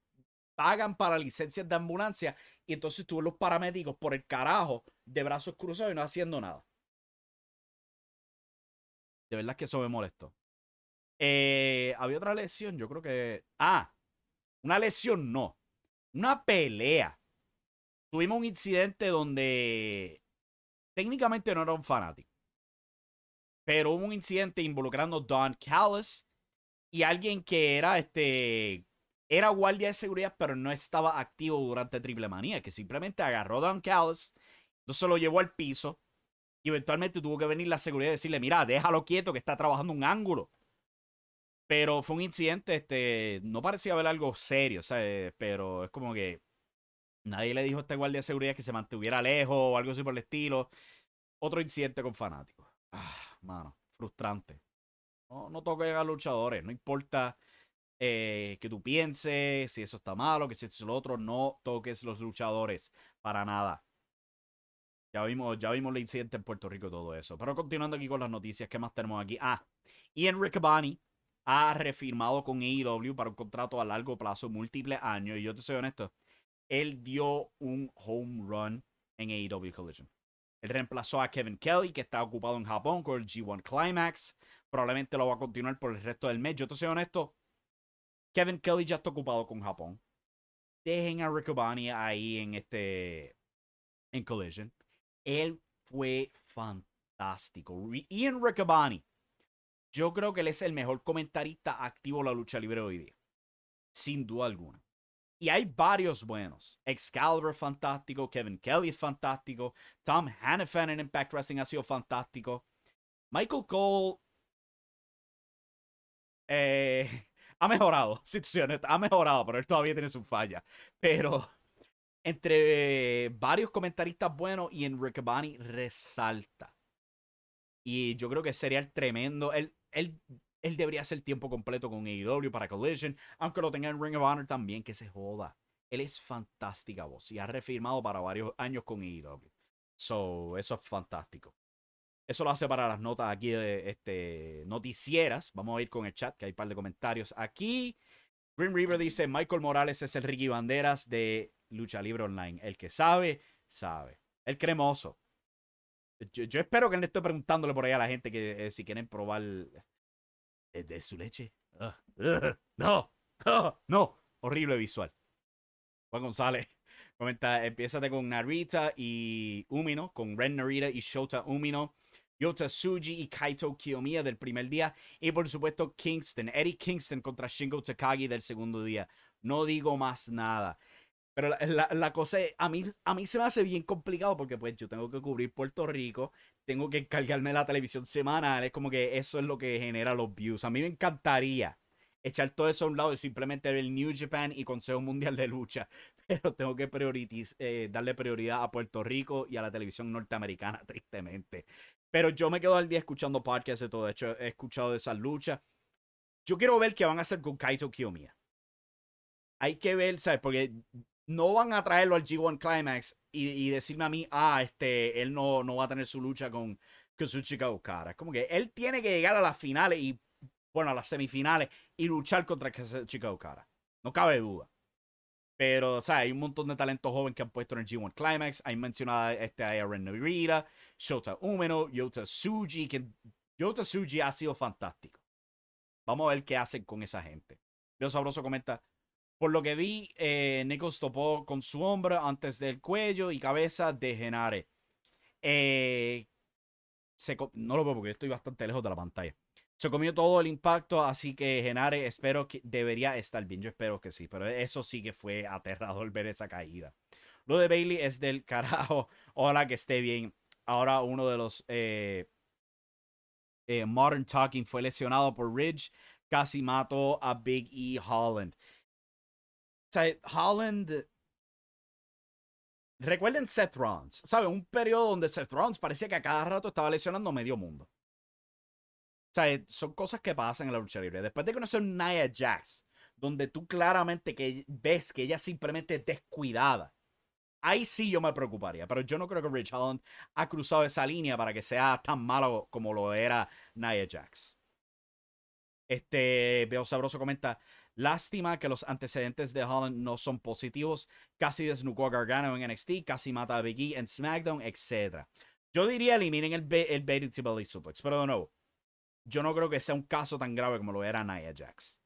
pagan para licencias de ambulancia y entonces tú los paramédicos por el carajo de brazos cruzados y no haciendo nada. De verdad que eso me molestó. Eh, había otra lesión, yo creo que. Ah, una lesión no. Una pelea. Tuvimos un incidente donde técnicamente no era un fanático. Pero hubo un incidente involucrando a Don Callis y alguien que era este era guardia de seguridad, pero no estaba activo durante Triple Manía, que simplemente agarró a Don Callis, entonces lo llevó al piso y eventualmente tuvo que venir la seguridad y decirle, mira, déjalo quieto que está trabajando un ángulo. Pero fue un incidente, este, no parecía haber algo serio, ¿sabes? Pero es como que Nadie le dijo a este guardia de seguridad que se mantuviera lejos o algo así por el estilo. Otro incidente con fanáticos. Ah, mano, frustrante. No, no toquen a luchadores, no importa eh, que tú pienses si eso está malo, que si eso es lo otro, no toques los luchadores para nada. Ya vimos, ya vimos el incidente en Puerto Rico y todo eso. Pero continuando aquí con las noticias, ¿qué más tenemos aquí? Ah, Ian Riccaboni ha refirmado con AEW para un contrato a largo plazo, múltiples años. Y yo te soy honesto, él dio un home run en AEW Collision. Él reemplazó a Kevin Kelly, que está ocupado en Japón con el G1 Climax. Probablemente lo va a continuar por el resto del mes. Yo te soy honesto, Kevin Kelly ya está ocupado con Japón. Dejen a Riccoboni ahí en este en Collision. Él fue fantástico. Ian Riccoboni. Yo creo que él es el mejor comentarista activo de la lucha libre hoy día. Sin duda alguna. Y hay varios buenos. Excalibur fantástico, Kevin Kelly es fantástico, Tom Hannafan en Impact Wrestling ha sido fantástico. Michael Cole eh, ha mejorado, ha mejorado, pero él todavía tiene su falla. Pero entre varios comentaristas buenos y en Rick resalta. Y yo creo que sería el tremendo. Él, él él debería hacer tiempo completo con AEW para Collision, aunque lo tenga en Ring of Honor también, que se joda. Él es fantástica voz y ha refirmado para varios años con AEW. So, eso es fantástico. Eso lo hace para las notas aquí de este, noticieras. Vamos a ir con el chat, que hay un par de comentarios aquí. Green River dice, Michael Morales es el Ricky Banderas de Lucha Libre Online. El que sabe, sabe. El cremoso. Yo, espero que le esté preguntándole por ahí a la gente que eh, si quieren probar de su leche. Ah, no, no, horrible visual. Juan González comenta, empiezate con Narita y Umino, con Ren Narita y Shota Umino, Yota Suji y Kaito Kiyomiya del primer día, y por supuesto Kingston, Eddie Kingston contra Shingo Takagi del segundo día. No digo más nada. Pero la, cosa es, a mí, a mí se me hace bien complicado porque pues yo tengo que cubrir Puerto Rico, tengo que cargarme la televisión semanal, es como que eso es lo que genera los views. A mí me encantaría echar todo eso a un lado y simplemente ver el New Japan y Consejo Mundial de Lucha, pero tengo que eh, darle prioridad a Puerto Rico y a la televisión norteamericana, tristemente. Pero yo me quedo al día escuchando podcasts de todo, de hecho he escuchado de esas luchas. Yo quiero ver qué van a hacer con Kaito Kiyomiya. Hay que ver, ¿sabes? Porque no van a traerlo al G1 Climax y, decirme a mí, ah, este, él no, no va a tener su lucha con Kazuchika Okada. Es como que él tiene que llegar a las finales y, bueno, a las semifinales y luchar contra Kazuchika Okada. No cabe duda. Pero, o sea, hay un montón de talentos jóvenes que han puesto en el G1 Climax. Hay mencionado este, Aaron Narita, Shota Umeno, Yota Suji, que Yota Suji ha sido fantástico. Vamos a ver qué hacen con esa gente. Leo Sabroso comenta, por lo que vi, eh, Nichols topó con su hombro antes del cuello y cabeza de Genare. Eh, no lo veo porque estoy bastante lejos de la pantalla. Se comió todo el impacto, así que Genare espero que debería estar bien. Yo espero que sí, pero eso sí que fue aterrador ver esa caída. Lo de Bailey es del carajo. Ojalá que esté bien. Ahora uno de los eh, eh, Modern Talking fue lesionado por Ridge. Casi mató a Big E Holland. O sea, Holland. Recuerden Seth Rollins, ¿sabes? Un periodo donde Seth Rollins parecía que a cada rato estaba lesionando medio mundo. O sea, son cosas que pasan en la lucha libre. Después de conocer Nia Jax, donde tú claramente que ves que ella simplemente es descuidada, ahí sí yo me preocuparía. Pero yo no creo que Rich Holland ha cruzado esa línea para que sea tan malo como lo era Nia Jax. Este, Veo Sabroso comenta, Lástima que los antecedentes de Holland no son positivos. Casi desnucó a Gargano en NXT, casi mata a Big E en SmackDown, etc. Yo diría eliminen el, el Bailey Belly Suplex, pero de nuevo, yo no creo que sea un caso tan grave como lo era Nia Jax.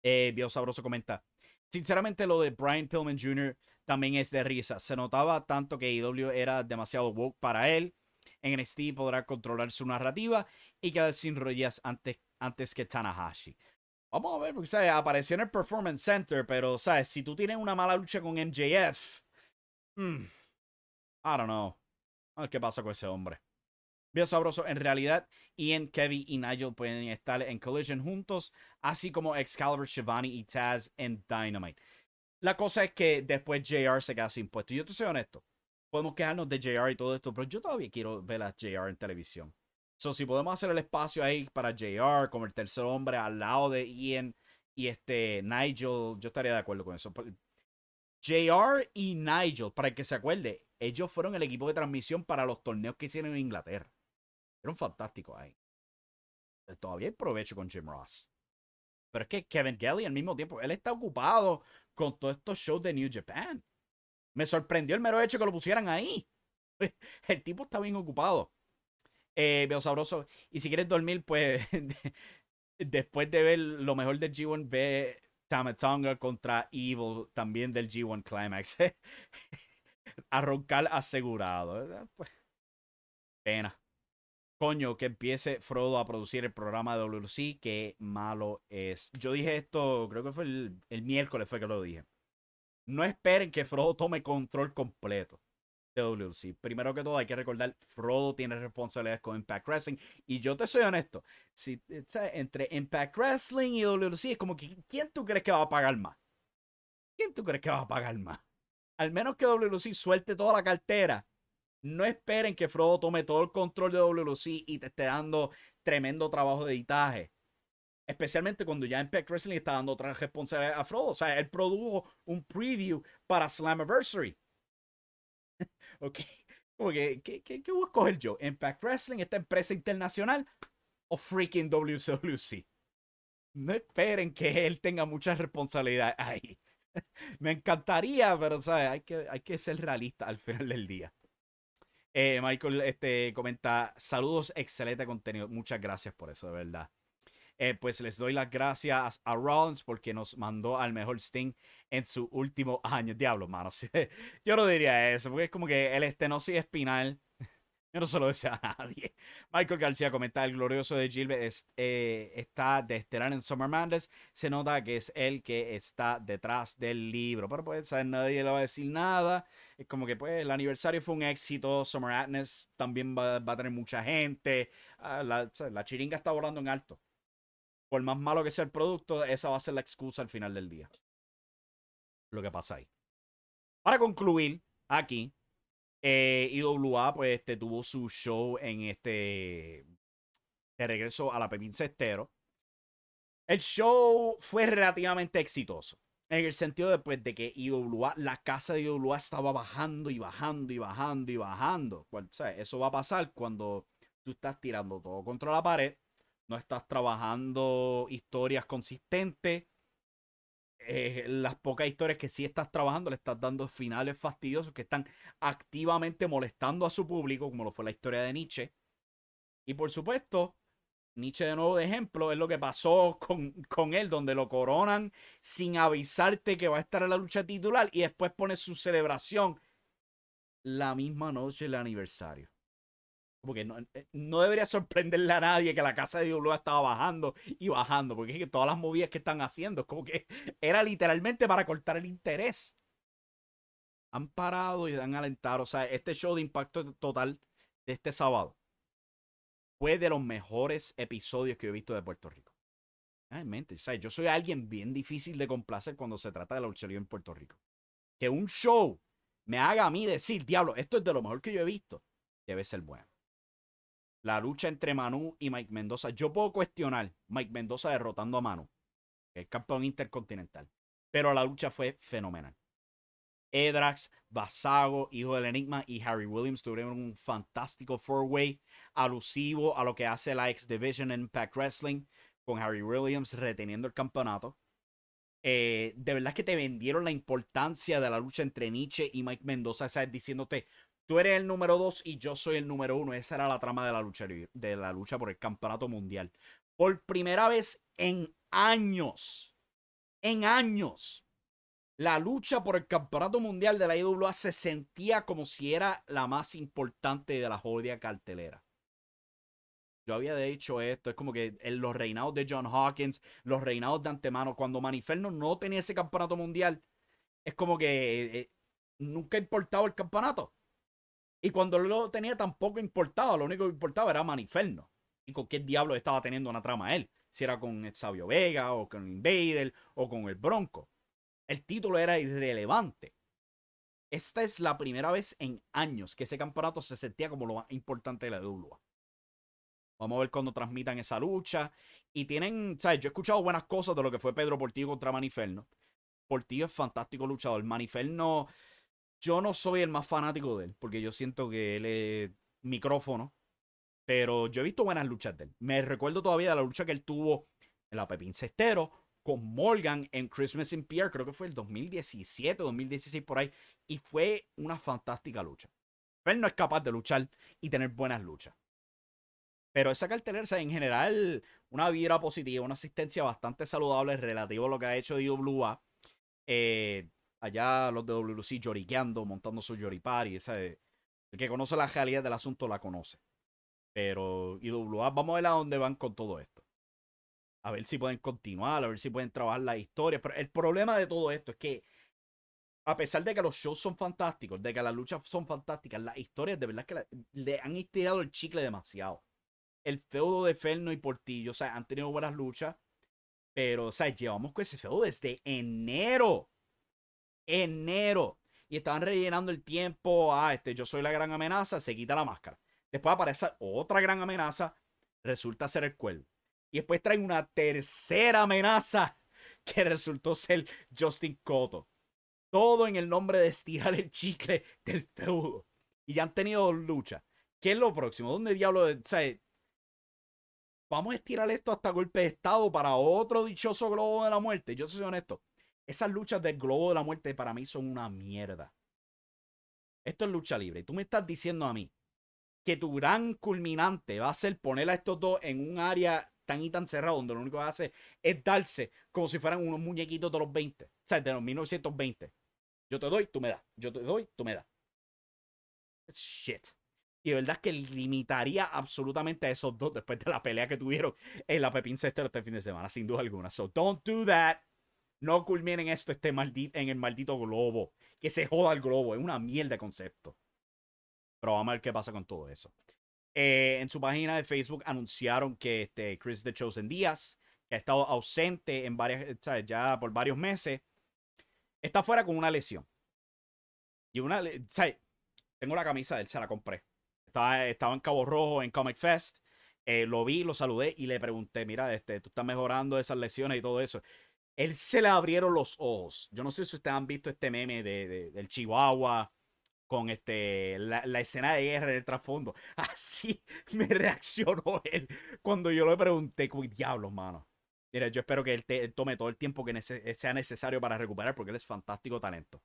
Eh, Sabroso comenta. Sinceramente, lo de Brian Pillman Jr. también es de risa. Se notaba tanto que IW e era demasiado woke para él. En NXT podrá controlar su narrativa y quedar sin rodillas antes, antes que Tanahashi. Vamos a ver, porque ¿sabes? apareció en el Performance Center, pero ¿sabes? si tú tienes una mala lucha con MJF, hmm, I don't know. A ver qué pasa con ese hombre. Bien sabroso. En realidad, Ian, Kevin y Nigel pueden estar en Collision juntos, así como Excalibur, Shivani y Taz en Dynamite. La cosa es que después JR se queda sin puesto. Yo te soy honesto. Podemos quejarnos de JR y todo esto, pero yo todavía quiero ver a JR en televisión. So, si podemos hacer el espacio ahí para JR como el tercer hombre al lado de Ian y este Nigel, yo estaría de acuerdo con eso. JR y Nigel, para el que se acuerde, ellos fueron el equipo de transmisión para los torneos que hicieron en Inglaterra. Fueron fantásticos ahí. Todavía hay provecho con Jim Ross. Pero es que Kevin Kelly al mismo tiempo, él está ocupado con todos estos shows de New Japan. Me sorprendió el mero hecho que lo pusieran ahí. El tipo está bien ocupado. Eh, veo sabroso. Y si quieres dormir, pues después de ver lo mejor del G1, ve Tamatonga contra Evil, también del G1 Climax. a asegurado. Pues, pena. Coño, que empiece Frodo a producir el programa de WC, qué malo es. Yo dije esto, creo que fue el, el miércoles fue que lo dije. No esperen que Frodo tome control completo WC. Primero que todo, hay que recordar, Frodo tiene responsabilidades con Impact Wrestling. Y yo te soy honesto, si, entre Impact Wrestling y WC es como que, ¿quién tú crees que va a pagar más? ¿Quién tú crees que va a pagar más? Al menos que WC suelte toda la cartera no esperen que Frodo tome todo el control de WC y te esté dando tremendo trabajo de editaje. Especialmente cuando ya Impact Wrestling está dando otra responsabilidad a Frodo. O sea, él produjo un preview para Slammiversary. ok. ¿qué, qué, qué, voy a escoger yo? ¿Impact Wrestling, esta empresa internacional o freaking WCWC? No esperen que él tenga mucha responsabilidad ahí. Me encantaría, pero ¿sabes? Hay, que, hay que ser realista al final del día. Eh, Michael este, comenta, saludos, excelente contenido. Muchas gracias por eso, de verdad. Eh, pues les doy las gracias a Rollins porque nos mandó al mejor Sting en su último año. Diablo, mano. Yo no diría eso, porque es como que el estenosis espinal yo no se lo deseo a nadie. Michael García comenta, el glorioso de Gilbert eh, está de estelar en Summer Madness. Se nota que es el que está detrás del libro. Pero pues, nadie le va a decir nada. Es como que pues el aniversario fue un éxito. Summer Madness también va, a tener mucha gente. Ah, la, la chiringa está volando en alto. Por más malo que sea el producto, esa va a ser la excusa al final del día. Lo que pasa ahí. Para concluir, aquí, eh, IWA pues este, tuvo su show en este de regreso a la Pepín Cestero. El show fue relativamente exitoso. En el sentido de, pues, de que IWA, la casa de IWA estaba bajando y bajando y bajando y bajando. Pues, eso va a pasar cuando tú estás tirando todo contra la pared, no estás trabajando historias consistentes, eh, las pocas historias que sí estás trabajando le estás dando finales fastidiosos que están activamente molestando a su público, como lo fue la historia de Nietzsche. Y por supuesto, Nietzsche de nuevo de ejemplo es lo que pasó con, con él, donde lo coronan sin avisarte que va a estar en la lucha titular y después pone su celebración la misma noche del aniversario. Porque eh, no, debería sorprenderle a nadie que la casa de Dios estaba bajando y bajando. Porque es que todas las movidas que están haciendo como que era literalmente para cortar el interés. Han parado y han alentado. O sea, este show de impacto total de este sábado fue de los mejores episodios que he visto de Puerto Rico. Realmente, ¿sabes? yo soy alguien bien difícil de complacer cuando se trata de la lucha en Puerto Rico. Que un show me haga a mí decir, diablo, esto es de lo mejor que yo he visto, debe ser bueno la lucha entre Manu y Mike Mendoza. Yo puedo cuestionar Mike Mendoza derrotando a Manu, que es campeón intercontinental, pero la lucha fue fenomenal. Edrax, Basago, hijo del Enigma y Harry Williams tuvieron un fantástico four-way alusivo a lo que hace la X Division en Impact Wrestling, con Harry Williams reteniendo el campeonato. Eh, de verdad que te vendieron la importancia de la lucha entre Nietzsche y Mike Mendoza, ¿sabes? diciéndote, tú eres el número dos y yo soy el número uno. Esa era la trama de la lucha, de la lucha por el campeonato mundial. Por primera vez en años, en años, la lucha por el campeonato mundial de la IWA se sentía como si era la más importante de la jodida cartelera. Yo había dicho esto, es como que en los reinados de John Hawkins, los reinados de antemano, cuando Maniferno no tenía ese campeonato mundial, es como que eh, eh, nunca importaba el campeonato. Y cuando lo tenía tampoco importaba, lo único que importaba era Maniferno. Y con qué diablo estaba teniendo una trama él. Si era con el Vega, o con Invader, o con el Bronco. El título era irrelevante. Esta es la primera vez en años que ese campeonato se sentía como lo más importante de la WWE. Vamos a ver cuando transmitan esa lucha. Y tienen, ¿sabes? Yo he escuchado buenas cosas de lo que fue Pedro Portillo contra Maniferno. Portillo es fantástico luchador. Maniferno, yo no soy el más fanático de él, porque yo siento que él es micrófono. Pero yo he visto buenas luchas de él. Me recuerdo todavía de la lucha que él tuvo en la Pepín Cestero con Morgan en Christmas in Pierre, creo que fue el 2017, 2016 por ahí, y fue una fantástica lucha. Él no es capaz de luchar y tener buenas luchas. Pero esa cartelera, en general, una vibra positiva, una asistencia bastante saludable relativo a lo que ha hecho IWA. Eh, allá los de WC lloriqueando, montando su lloripari. El que conoce la realidad del asunto la conoce. Pero IWA, vamos a ver a dónde van con todo esto. A ver si pueden continuar, a ver si pueden trabajar la historia. Pero el problema de todo esto es que, a pesar de que los shows son fantásticos, de que las luchas son fantásticas, las historias de verdad que le han estirado el chicle demasiado el feudo de Ferno y Portillo, o sea, han tenido buenas luchas, pero, o sea, llevamos con ese feudo desde enero. Enero. Y estaban rellenando el tiempo. Ah, este, yo soy la gran amenaza, se quita la máscara. Después aparece otra gran amenaza, resulta ser el cuervo. Y después traen una tercera amenaza que resultó ser Justin Cotto. Todo en el nombre de estirar el chicle del feudo. Y ya han tenido luchas. ¿Qué es lo próximo? ¿Dónde diablo? O vamos a estirar esto hasta golpe de estado para otro dichoso globo de la muerte. Yo soy honesto. Esas luchas del globo de la muerte para mí son una mierda. Esto es lucha libre. Y tú me estás diciendo a mí que tu gran culminante va a ser poner a estos dos en un área tan y tan cerrado donde lo único que hace es darse como si fueran unos muñequitos de los 20. O sea, de los 1920. Yo te doy, tú me das. Yo te doy, tú me das. Shit. Y de verdad es que limitaría absolutamente a esos dos después de la pelea que tuvieron en la Pepín Cester este fin de semana, sin duda alguna. So don't do that. No culminen esto este en el maldito globo. Que se joda el globo. Es una mierda de concepto. Pero vamos a ver qué pasa con todo eso. Eh, en su página de Facebook anunciaron que este Chris The Chosen Díaz, que ha estado ausente en varias, ya por varios meses, está fuera con una lesión. Y una. Tengo la camisa de él, se la compré. Estaba, en Cabo Rojo, en Comic Fest. Eh, lo vi, lo saludé y le pregunté, mira, este, tú estás mejorando esas lesiones y todo eso. Él se le abrieron los ojos. Yo no sé si ustedes han visto este meme de, del Chihuahua con este, la, escena de guerra en el trasfondo. Así me reaccionó él cuando yo le pregunté, ¿qué diablos, mano? Mira, yo espero que él, tome todo el tiempo que sea necesario para recuperar porque él es fantástico talento.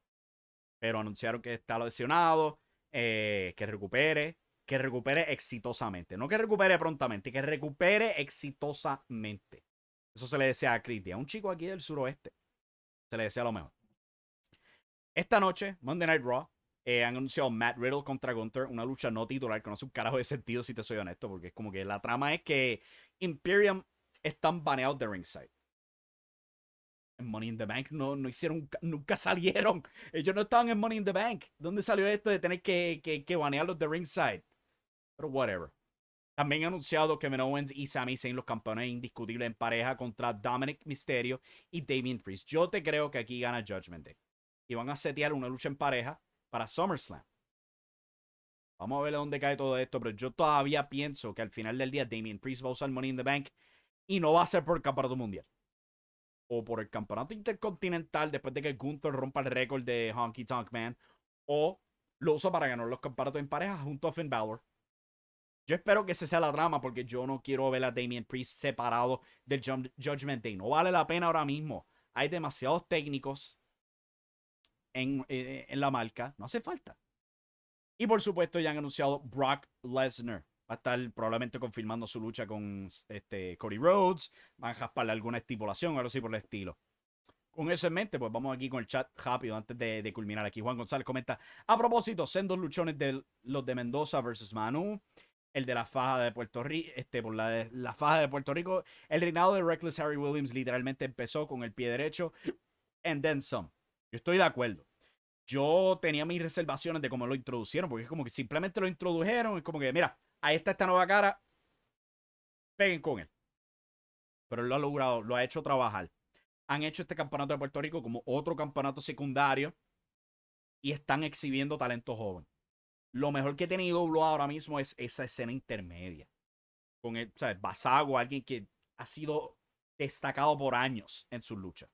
Pero anunciaron que está lesionado, eh, que recupere que recupere exitosamente. No que recupere prontamente, que recupere exitosamente. Eso se le desea a Chris un chico aquí del suroeste. Se le desea lo mejor. Esta noche, Monday Night Raw, eh, han anunciado Matt Riddle contra Gunther, una lucha no titular que no hace un carajo de sentido si te soy honesto, porque es como que la trama es que Imperium están baneados de ringside. En Money in the Bank no, no hicieron, nunca salieron. Ellos no estaban en Money in the Bank. ¿Dónde salió esto de tener que, que, que banearlos de ringside? Pero whatever. También ha anunciado que Owens y Sami Zayn los campeones indiscutibles en pareja contra Dominic Mysterio y Damien Priest. Yo te creo que aquí gana Judgment Day. Y van a setear una lucha en pareja para SummerSlam. Vamos a ver dónde cae todo esto, pero yo todavía pienso que al final del día Damien Priest va a usar Money in the Bank y no va a ser por el campeonato mundial. O por el campeonato intercontinental después de que Gunther rompa el récord de Honky Tonk Man. O lo usa para ganar los campeonatos en pareja junto a Finn Balor yo espero que ese sea la drama porque yo no quiero ver a Damien Priest separado del Judgment Day. No vale la pena ahora mismo. Hay demasiados técnicos en, eh, en la marca. No hace falta. Y por supuesto ya han anunciado Brock Lesnar. Va a estar probablemente confirmando su lucha con este, Cody Rhodes. Van a jasparle alguna estipulación algo así por el estilo. Con eso en mente, pues vamos aquí con el chat rápido antes de, de culminar aquí. Juan González comenta, a propósito, sendos luchones de los de Mendoza versus Manu el de la faja de Puerto Rico, este, por la, de, la faja de Puerto Rico. El reinado de Reckless Harry Williams literalmente empezó con el pie derecho and then some. Yo estoy de acuerdo. Yo tenía mis reservaciones de cómo lo introducieron, porque es como que simplemente lo introdujeron, es como que, mira, ahí está esta nueva cara, peguen con él. Pero él lo ha logrado, lo ha hecho trabajar. han hecho este campeonato de Puerto Rico como otro campeonato secundario y están exhibiendo talento joven. Lo mejor que tiene IWA ahora mismo es esa escena intermedia. Con el, ¿sabes? Basago, alguien que ha sido destacado por años en su lucha.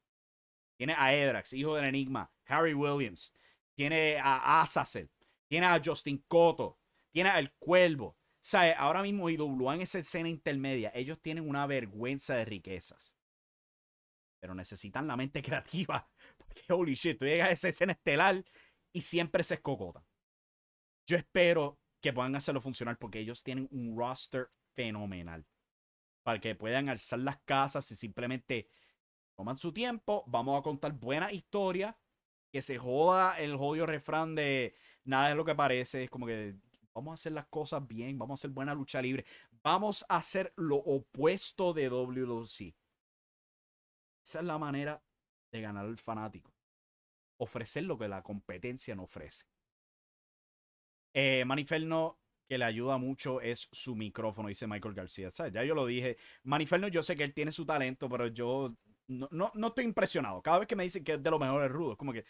Tiene a Edrax, hijo del Enigma, Harry Williams. Tiene a Azazel. Tiene a Justin Cotto. Tiene al Cuervo. sea, Ahora mismo IWA en esa escena intermedia, ellos tienen una vergüenza de riquezas. Pero necesitan la mente creativa. Porque, holy shit, tú llegas a esa escena estelar y siempre se escocotan. Yo espero que puedan hacerlo funcionar porque ellos tienen un roster fenomenal. Para que puedan alzar las casas y simplemente toman su tiempo. Vamos a contar buena historia. Que se joda el jodido refrán de nada es lo que parece. Es como que vamos a hacer las cosas bien. Vamos a hacer buena lucha libre. Vamos a hacer lo opuesto de WWC. Esa es la manera de ganar al fanático. Ofrecer lo que la competencia no ofrece. Eh, Maniferno que le ayuda mucho es su micrófono, dice Michael García. Ya yo lo dije. Maniferno, yo sé que él tiene su talento, pero yo no, no, estoy impresionado. Cada vez que me dicen que es de los mejores rudos, como que,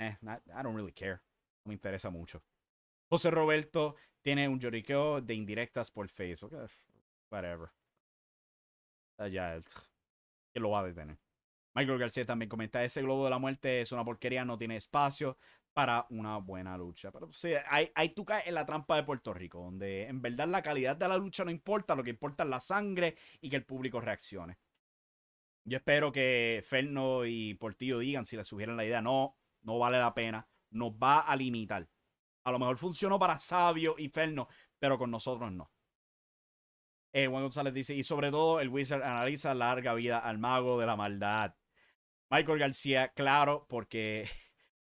eh, I don't really care. No me interesa mucho. José Roberto tiene un lloriqueo de indirectas por Facebook. Whatever. Ya, que lo va a detener. Michael García también comenta, ese globo de la muerte es una porquería, no tiene espacio para una buena lucha. Pero sí, ahí, ahí tú caes en la trampa de Puerto Rico, donde en verdad la calidad de la lucha no importa, lo que importa es la sangre y que el público reaccione. Yo espero que Ferno y Portillo digan, si les sugieran la idea, no, no vale la pena, nos va a limitar. A lo mejor funcionó para Sabio y Ferno, pero con nosotros no. Eh, Juan González dice, y sobre todo el Wizard analiza larga vida al mago de la maldad. Michael García, claro, porque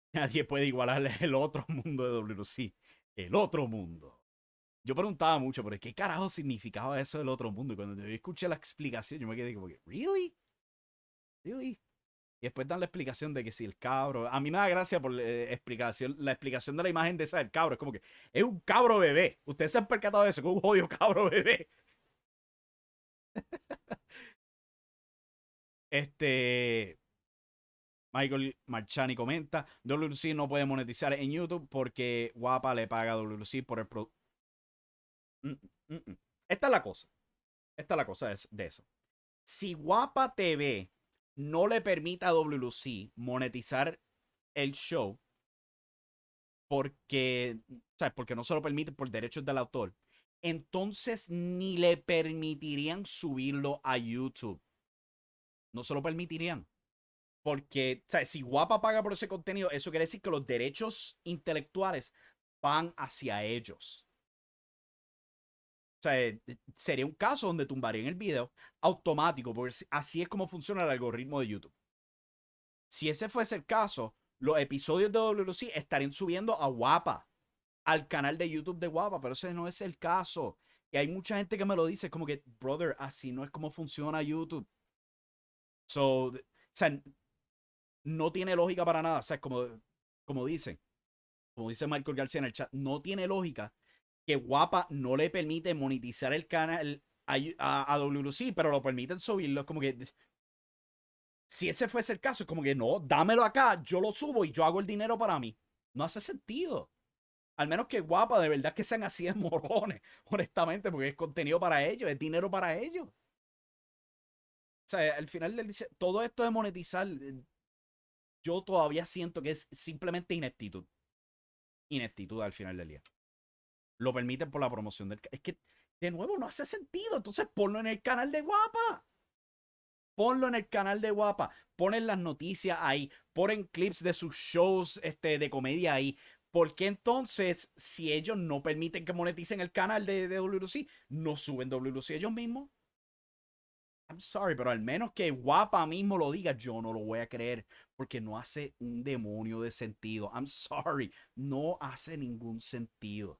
nadie puede igualar el otro mundo de WC. El otro mundo. Yo preguntaba mucho, pero ¿qué carajo significaba eso del otro mundo? Y cuando yo escuché la explicación, yo me quedé como que, ¿really? ¿Really? Y después dan la explicación de que si el cabro. A mí me da gracia por la eh, explicación, la explicación de la imagen de esa del cabro. Es como que es un cabro bebé. Ustedes se han percatado de eso, que un jodido cabro bebé. este. Michael Marchani comenta, WC no puede monetizar en YouTube porque Guapa le paga a WC por el producto. Mm, mm, mm, Esta es la cosa. Esta es la cosa de eso. Si Guapa TV no le permite a WC monetizar el show, porque, porque no se lo permite por derechos del autor, entonces ni le permitirían subirlo a YouTube. No se lo permitirían. Porque, o sea, si Guapa paga por ese contenido, eso quiere decir que los derechos intelectuales van hacia ellos. O sea, eh, sería un caso donde tumbarían el video automático, porque así es como funciona el algoritmo de YouTube. Si ese fuese el caso, los episodios de WC estarían subiendo a Guapa, al canal de YouTube de Guapa, pero ese no es el caso. Y hay mucha gente que me lo dice, como que, brother, así no es como funciona YouTube. So, o sea, no tiene lógica para nada. O sea, como, como dicen, como dice Michael García en el chat, no tiene lógica que Guapa no le permite monetizar el canal a, a, pero lo permiten subirlo. Es como que. Si ese fuese el caso, es como que no, dámelo acá, yo lo subo y yo hago el dinero para mí. No hace sentido. Al menos que guapa, de verdad que sean así de morones, honestamente, porque es contenido para ellos, es dinero para ellos. O sea, al final del todo esto de monetizar yo todavía siento que es simplemente ineptitud. Ineptitud al final del día. Lo permiten por la promoción del... Es que, de nuevo, no hace sentido. Entonces ponlo en el canal de Guapa. Ponlo en el canal de Guapa. Ponen las noticias ahí. Ponen clips de sus shows este, de comedia ahí. ¿Por qué entonces, si ellos no permiten que moneticen el canal de, de no suben WC ellos mismos? I'm sorry, pero al menos que Guapa mismo lo diga, yo no lo voy a creer porque no hace un demonio de sentido. I'm sorry, no hace ningún sentido.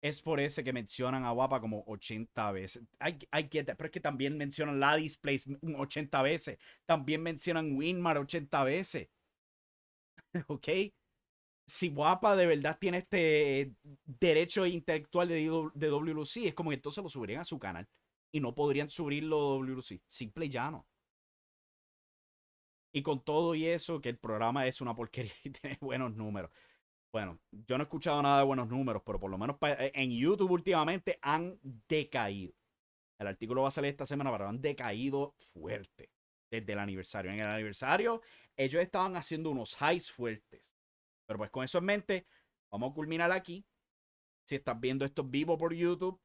Es por eso que mencionan a Guapa como 80 veces. I, pero es que también mencionan la Displays 80 veces. También mencionan Winmar 80 veces. ¿Ok? Si Guapa de verdad tiene este derecho intelectual de, de WLC, es como que entonces lo subirían a su canal y no podrían subirlo WC. Simple y llano. Y con todo y eso, que el programa es una porquería y tiene buenos números. Bueno, yo no he escuchado nada de buenos números, pero por lo menos eh, en YouTube últimamente han decaído. El artículo va a salir esta semana, pero han decaído fuerte desde el aniversario. En el aniversario, ellos estaban haciendo unos highs fuertes. Pero pues con eso en mente, vamos a culminar aquí. Si estás viendo esto vivo por YouTube,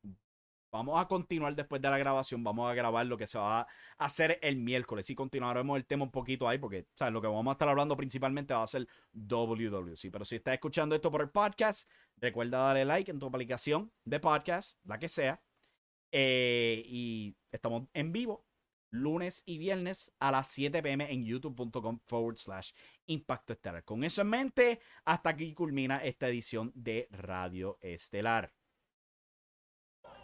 vamos a continuar después de la grabación. Vamos a grabar lo que se va a hacer el miércoles. Y continuaremos el tema un poquito ahí, porque ¿sabes? lo que vamos a estar hablando principalmente va a ser WWC. Pero si estás escuchando esto por el podcast, recuerda darle like en tu aplicación de podcast, la que sea. Eh, y estamos en vivo lunes y viernes a las 7 pm en youtube.com forward slash impacto estelar. Con eso en mente, hasta aquí culmina esta edición de Radio Estelar.